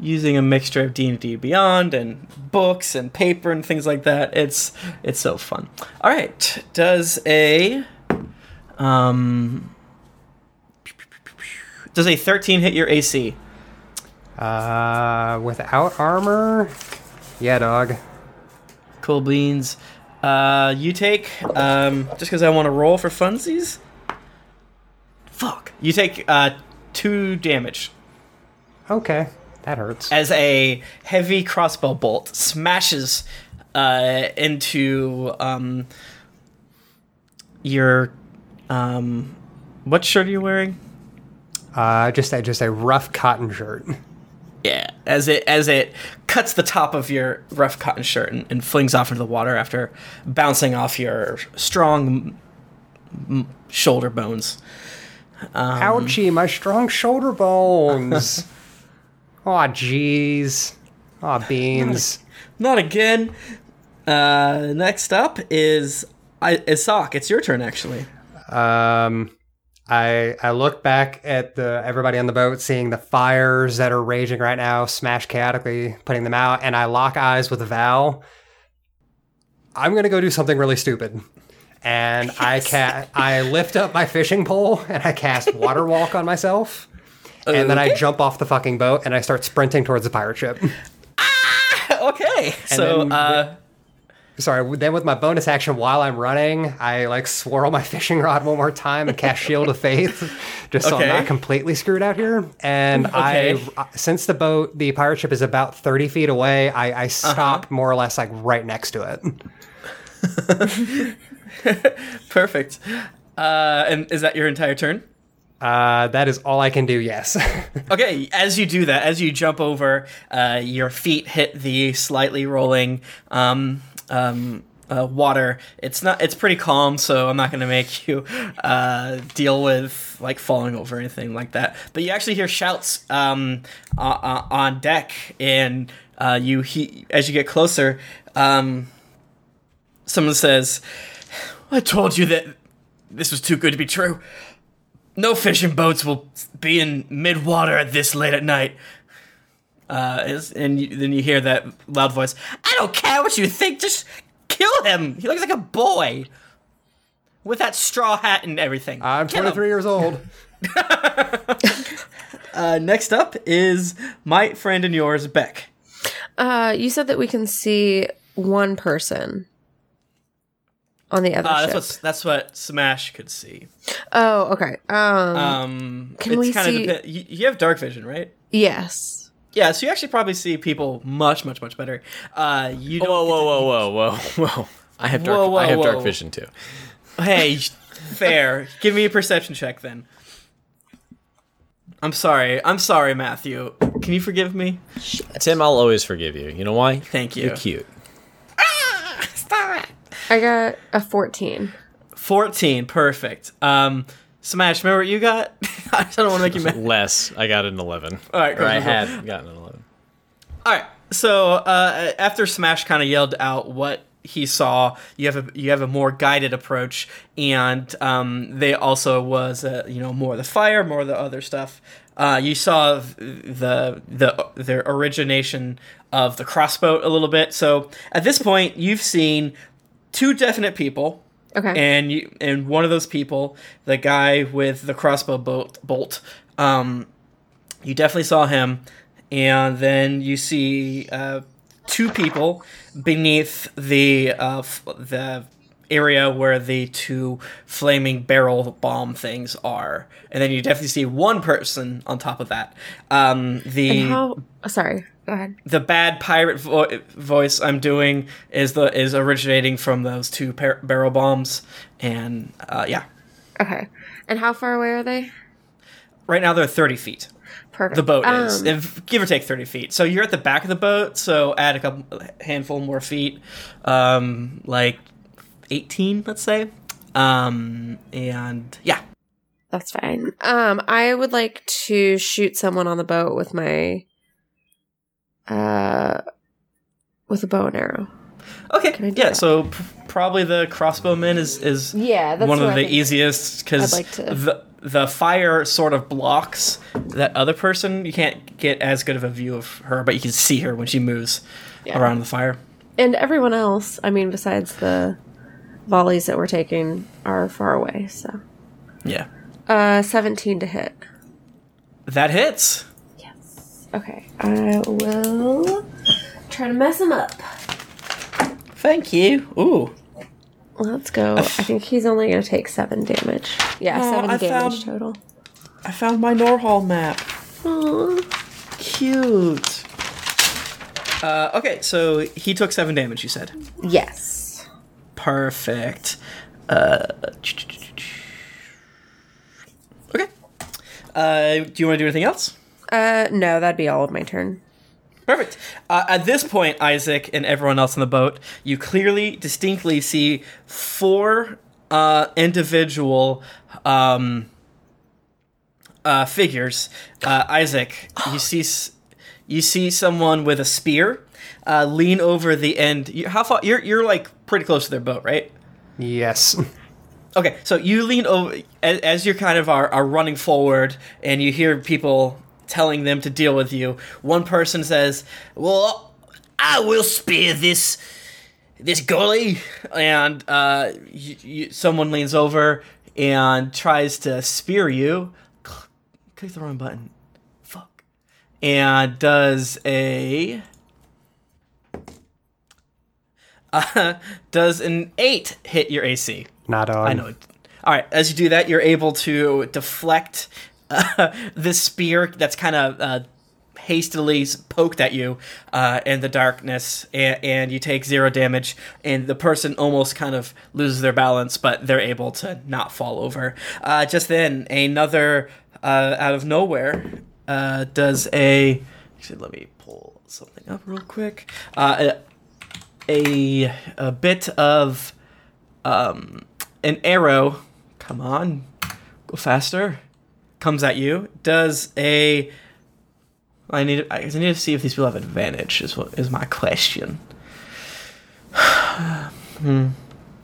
Using a mixture of D and D Beyond and books and paper and things like that. It's it's so fun. All right. Does a um does a 13 hit your AC? Uh, without armor? Yeah, dog. Cool beans. Uh, you take um, just because I want to roll for funsies. Fuck. You take uh two damage Okay, that hurts. as a heavy crossbow bolt smashes uh into um your um what shirt are you wearing? Uh, just a just a rough cotton shirt. Yeah, as it as it cuts the top of your rough cotton shirt and, and flings off into the water after bouncing off your strong m- shoulder bones. Um, Ouchie, my strong shoulder bones. [laughs] Aw, jeez. Aw, beans. Not again. Uh, next up is I, is Sock. It's your turn, actually. Um, I I look back at the everybody on the boat, seeing the fires that are raging right now, smash chaotically, putting them out, and I lock eyes with Val. I'm gonna go do something really stupid, and I ca- I lift up my fishing pole and I cast Water Walk on myself, and then I jump off the fucking boat and I start sprinting towards the pirate ship. Ah, okay, so then uh, Sorry. Then with my bonus action while I'm running, I like swirl my [laughs] fishing rod one more time and cast Shield of Faith, just so I'm not completely screwed out here. And [laughs] Okay. I, since the boat, the pirate ship is about 30 feet away, I, I stop more or less like right next to it. [laughs] perfect. Uh, and is that your entire turn? Uh, that is all I can do. Yes. Okay, as you do that, as you jump over, uh, your feet hit the slightly rolling um, um, uh, water. It's not. It's pretty calm, so I'm not going to make you uh, deal with like falling over or anything like that. But you actually hear shouts um, uh, on deck, and uh, you he- as you get closer, um, someone says, "I told you that this was too good to be true." No fishing boats will be in mid water at this late at night. Uh, is- and you, then you hear that loud voice. I don't care what you think. Just kill him. He looks like a boy with that straw hat and everything. I'm Kill him. 23 years old. [laughs] Uh, next up is my friend and yours, Beck. Uh, you said that we can see one person on the other Uh, ship. that's what that's what Smash could see. oh, okay. Um, Um, Can it's we see- depe- you, you have dark vision, right? yes. Yeah, so you actually probably see people much, much, much better. Uh, you don't. Whoa, get whoa, whoa, whoa, whoa, whoa! I have dark. Whoa, whoa, I have whoa. dark vision too. Hey, [laughs] fair. Give me a perception check then. I'm sorry. I'm sorry, Matthew. Can you forgive me? Tim, I'll always forgive you. You know why? Thank you. You're cute. Stop it! I got a 14. 14. Perfect. Um, Smash, remember what you got? [laughs] I don't want to make you mad. [laughs] Less. I got an eleven. All right, cool, I had [laughs] gotten an eleven. All right. So uh, after Smash kind of yelled out what he saw, you have a you have a more guided approach, and um, they also was uh, you know more of the fire, more of the other stuff. Uh, you saw the the their origination of the crossbow a little bit. So at this point, you've seen two definite people Okay. and you and one of those people, the guy with the crossbow bolt, bolt um, you definitely saw him, and then you see uh, two people beneath the uh, the area where the two flaming barrel bomb things are, and then you definitely see one person on top of that. Um, the how? oh, sorry. Go ahead. the bad pirate vo- voice I'm doing is the is originating from those two par- barrel bombs, and uh, yeah, Okay. And how far away are they? right now they're 30 feet. Perfect. The boat is, Um, if, give or take 30 feet. So you're at the back of the boat. So add a couple handful more feet, um, like 18, let's say, um, and yeah. That's fine. Um, I would like to shoot someone on the boat with my uh with a bow and arrow. Okay, I do yeah. that? So p- probably the crossbowman is is Yeah, that's one of I the easiest because like to- the the fire sort of blocks that other person. You can't get as good of a view of her, but you can see her when she moves Yeah. around the fire. And everyone else, I mean, besides the volleys that we're taking, are far away. So, Yeah, uh, seventeen to hit. that hits. Yes. Okay, I will try to mess him up. Thank you. Ooh, Let's go. I think he's only going to take seven damage. Yeah, Oh, seven I damage found- total. I found my Norhall map. Aw. Cute. Uh, okay, so he took seven damage. You said. Yes. Perfect. Uh, okay. Uh, do you want to do anything else? Uh, no, that'd be all of my turn. Perfect. Uh, at this point, Isaac and everyone else on the boat, you clearly, distinctly see four uh, individual um, uh, figures. Uh, Isaac, you [gasps] see, s- you see someone with a spear uh, lean over the end. You, how far? You're you're like pretty close to their boat, right? Yes. [laughs] Okay, so you lean over as, as you're kind of are, are running forward, and you hear people telling them to deal with you. One person says, "Well, I will spear this this gully," and uh, you, you, someone leans over and tries to spear you. Click the wrong button. Fuck. And does a uh, [laughs] does an eight hit your AC? Not on. I know. All right. As you do that, you're able to deflect uh, [laughs] this spear that's kind of uh, hastily poked at you uh, in the darkness, and, and you take zero damage. And the person almost kind of loses their balance, but they're able to not fall over. Uh, just then, another uh, out of nowhere uh, does a. Actually, let me pull something up real quick. Uh, a a bit of um, an arrow. Come on, go faster. Comes at you. Does a. I need. I need to see if these people have advantage. Is what is my question. [sighs] hmm.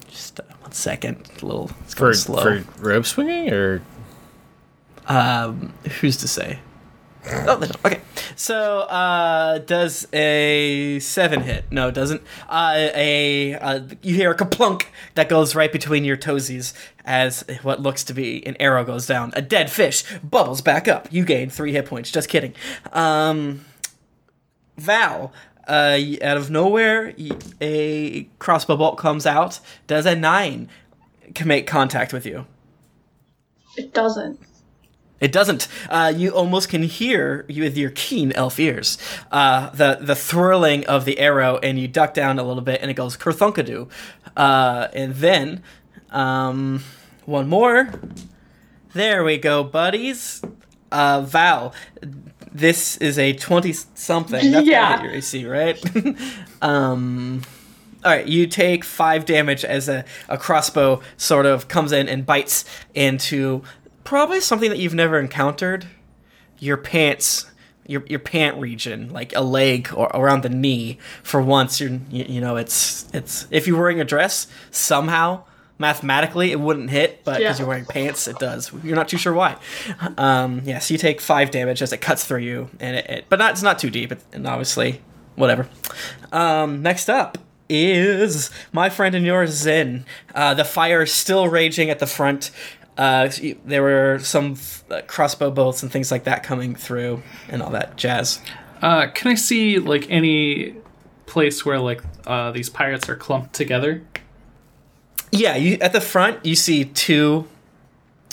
Just uh, one second. A little. It's For, going slow. for rope swinging or Um, who's to say? Oh. Okay. So, uh, does a seven hit? No, it doesn't. Uh, a uh, you hear a kaplunk that goes right between your toesies as what looks to be an arrow goes down. A dead fish bubbles back up. You gain three hit points. Just kidding. Um, Val, uh, out of nowhere, a crossbow bolt comes out. Does a nine make contact with you? It doesn't. It doesn't. Uh, you almost can hear you with your keen elf ears uh, the the thrilling of the arrow, and you duck down a little bit, and it goes kerthunkadoo. Uh, and then um, one more. There we go, buddies. Uh, Val, this is a twenty something. That's Yeah. yeah. your AC, right? [laughs] um. All right, you take five damage as a, a crossbow sort of comes in and bites into probably something that you've never encountered. Your pants, your your pant region, like a leg or around the knee. For once, you're you, you know it's it's if you're wearing a dress somehow mathematically it wouldn't hit, but because Yeah. you're wearing pants, it does. You're not too sure why. Um, yeah, so you take five damage as it cuts through you, and it, it but not it's not too deep, and obviously whatever. Um, next up is my friend and yours, Zen. Uh, the fire is still raging at the front. Uh, there were some uh, crossbow bolts and things like that coming through, and all that jazz. Uh, can I see like any place where like uh, these pirates are clumped together? Yeah, you at the front you see two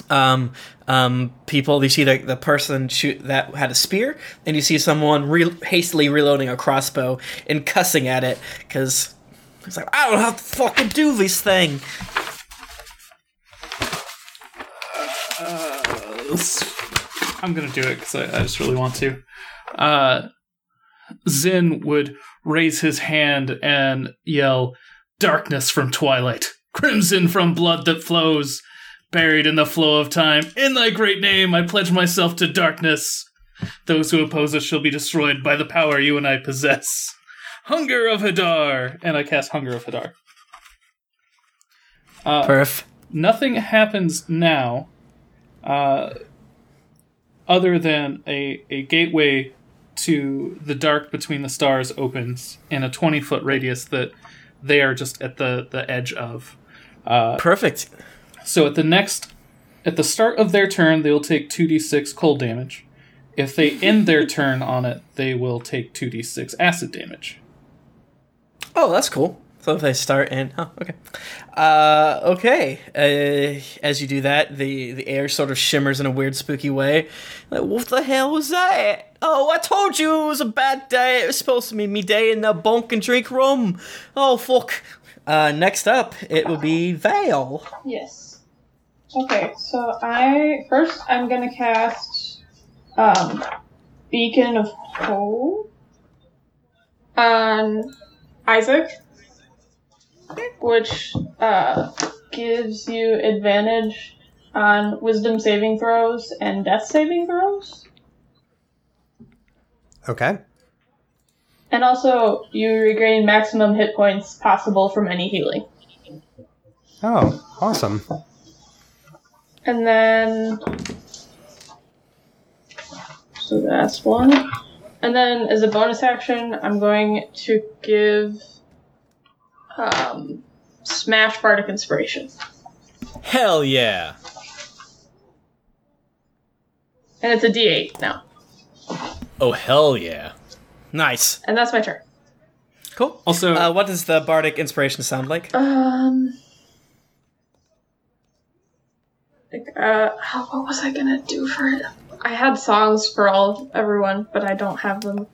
um, um, people. You see the, the person shoot that had a spear, and you see someone re- hastily reloading a crossbow and cussing at it because it's like I don't have to fucking do this thing. I'm gonna do it because I, I just really want to. Uh, Zin would raise his hand and yell, "Darkness from twilight, crimson from blood that flows, buried in the flow of time. In thy great name, I pledge myself to darkness. Those who oppose us shall be destroyed by the power you and I possess. Hunger of Hadar, and I cast Hunger of Hadar. Uh, Perf. nothing happens now uh, other than a, a gateway to the dark between the stars opens in a 20 foot radius that they are just at the, the edge of. Perfect. So at the next, at the start of their turn, they'll take 2d6 cold damage. If they end their turn on it, they will take 2d6 acid damage. Oh, that's cool. If they start and [laughs] oh, okay, uh, okay. Uh, as you do that, the the air sort of shimmers in a weird, spooky way. Like, what the hell was that? Oh, I told you it was a bad day. It was supposed to be me day in the bunk and drink rum. Oh fuck. Uh, next up, it will be Vale. Yes. Okay, so I first I'm gonna cast um Beacon of Hope on Isaac, which uh gives you advantage on wisdom saving throws and death saving throws. Okay. And also you regain maximum hit points possible from any healing. Oh, awesome. And then. So that's one. And then as a bonus action, I'm going to give. Um, Smash Bardic Inspiration. Hell yeah. And it's a d8 now. Oh hell yeah. Nice. And that's my turn. Cool. Also, Uh, what does the bardic inspiration sound like? Um. Like, uh, how, what was I gonna do for it? I had songs for all everyone, but I don't have them.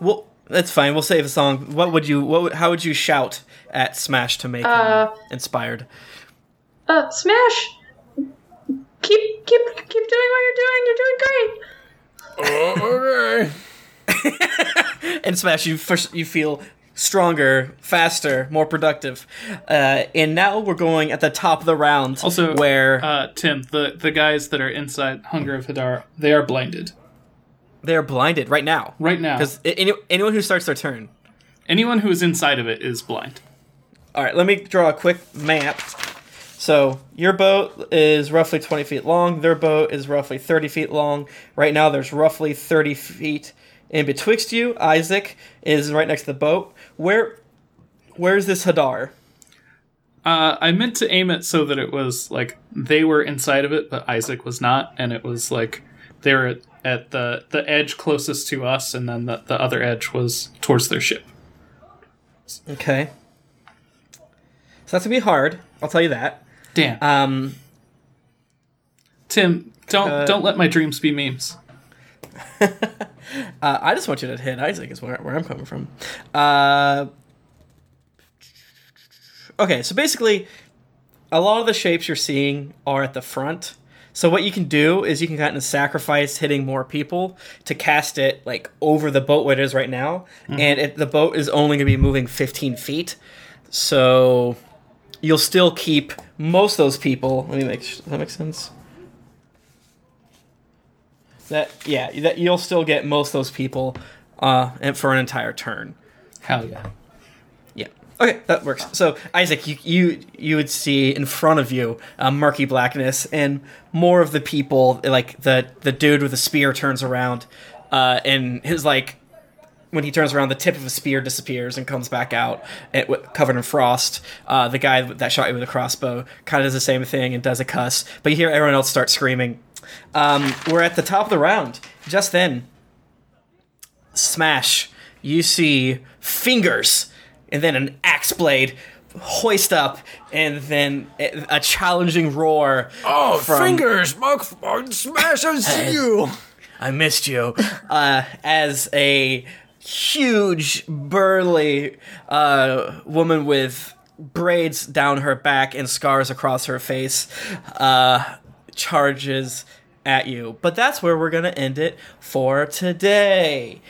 Well, that's fine. We'll save a song. What would you? What? Would, how would you shout at Smash to make Uh, him inspired? Uh, Smash! Keep, keep, keep doing what you're doing. You're doing great. okay. [laughs] and Smash, you first you feel stronger, faster, more productive. Uh, and now we're going at the top of the round, also where uh, Tim, the, the guys that are inside Hunger of Hadar, they are blinded they're blinded right now. right now. Because any, anyone who starts their turn. Anyone who is inside of it is blind. All right, let me draw a quick map. So your boat is roughly 20 feet long. Their boat is roughly 30 feet long. Right now, there's roughly 30 feet in betwixt you. Isaac is right next to the boat. Where, where's this Hadar? Uh, I meant to aim it so that it was like they were inside of it, but Isaac was not, and it was like they were at, at the the edge closest to us, and then the, the other edge was towards their ship. Okay. So that's gonna be hard. I'll tell you that. Damn, Um, Tim, don't uh, don't let my dreams be memes. [laughs] uh, I just want you to hit Isaac. Is where, where I'm coming from. Uh, okay, so basically, a lot of the shapes you're seeing are at the front. So what you can do is you can kind of sacrifice hitting more people to cast it like over the boat where it is right now, and it, the boat is only going to be moving 15 feet. So you'll still keep most of those people. Let me make sure, does that make sense. That yeah, that you'll still get most of those people uh, and for an entire turn. Hell yeah! Okay, that works. So Isaac, you you you would see in front of you uh, murky blackness, and more of the people, like the the dude with the spear, turns around, uh, and his like when he turns around, the tip of a spear disappears and comes back out, it, w- covered in frost. Uh, the guy that shot you with a crossbow kind of does the same thing and does a cuss, but you hear everyone else start screaming. Um, we're at the top of the round. Just then, smash, you see fingers and then an axe blade hoist up and then a challenging roar. Oh, from- fingers! Mark, Mark Smash, I see you! I missed you. Uh, as a huge, burly uh, woman with braids down her back and scars across her face uh, charges at you. But that's where we're going to end it for today.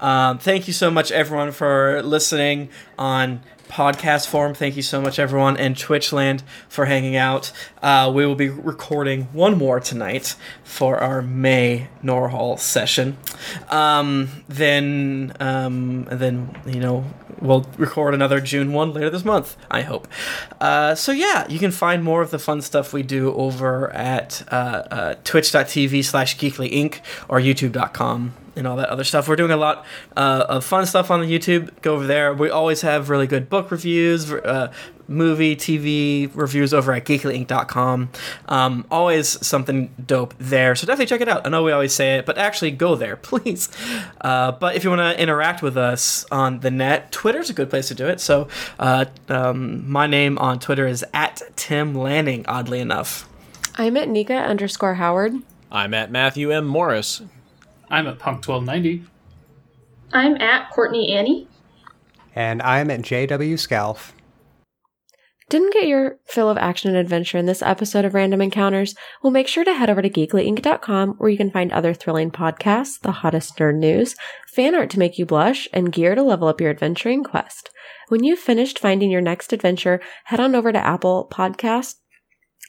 Um, thank you so much, everyone, for listening on podcast form. Thank you so much, everyone, and Twitchland for hanging out. Uh, we will be recording one more tonight for our May Norhall session. Um, then, um, then you know we'll record another June one later this month. I hope. Uh, so yeah, you can find more of the fun stuff we do over at uh, uh, twitch.tv slash geekly inc or youtube.com and all that other stuff. We're doing a lot uh, of fun stuff on the YouTube. Go over there. We always have really good book reviews, uh, movie, TV reviews over at geeklyinc.com. Um, always something dope there. So definitely check it out. I know we always say it, but actually go there, [laughs] please. Uh, but if you want to interact with us on the net, Twitter's a good place to do it. So uh, um, my name on Twitter is at Tim Lanning, oddly enough. I'm at Nika underscore Howard. I'm at Matthew M. Morris. I'm at Punk 1290. I'm at Courtney Annie. And I'm at JW Scalf. Didn't get your fill of action and adventure in this episode of Random Encounters? Well, make sure to head over to geeklyinc.com where you can find other thrilling podcasts, the hottest nerd news, fan art to make you blush, and gear to level up your adventuring quest. When you've finished finding your next adventure, head on over to Apple Podcasts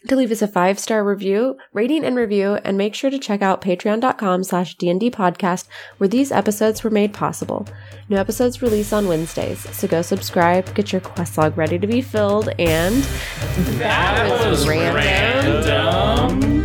to leave us a five star review, rating and review, and make sure to check out patreon.com slash DND podcast where these episodes were made possible. New episodes release on Wednesdays, so go subscribe, get your quest log ready to be filled, and that, was, random. random.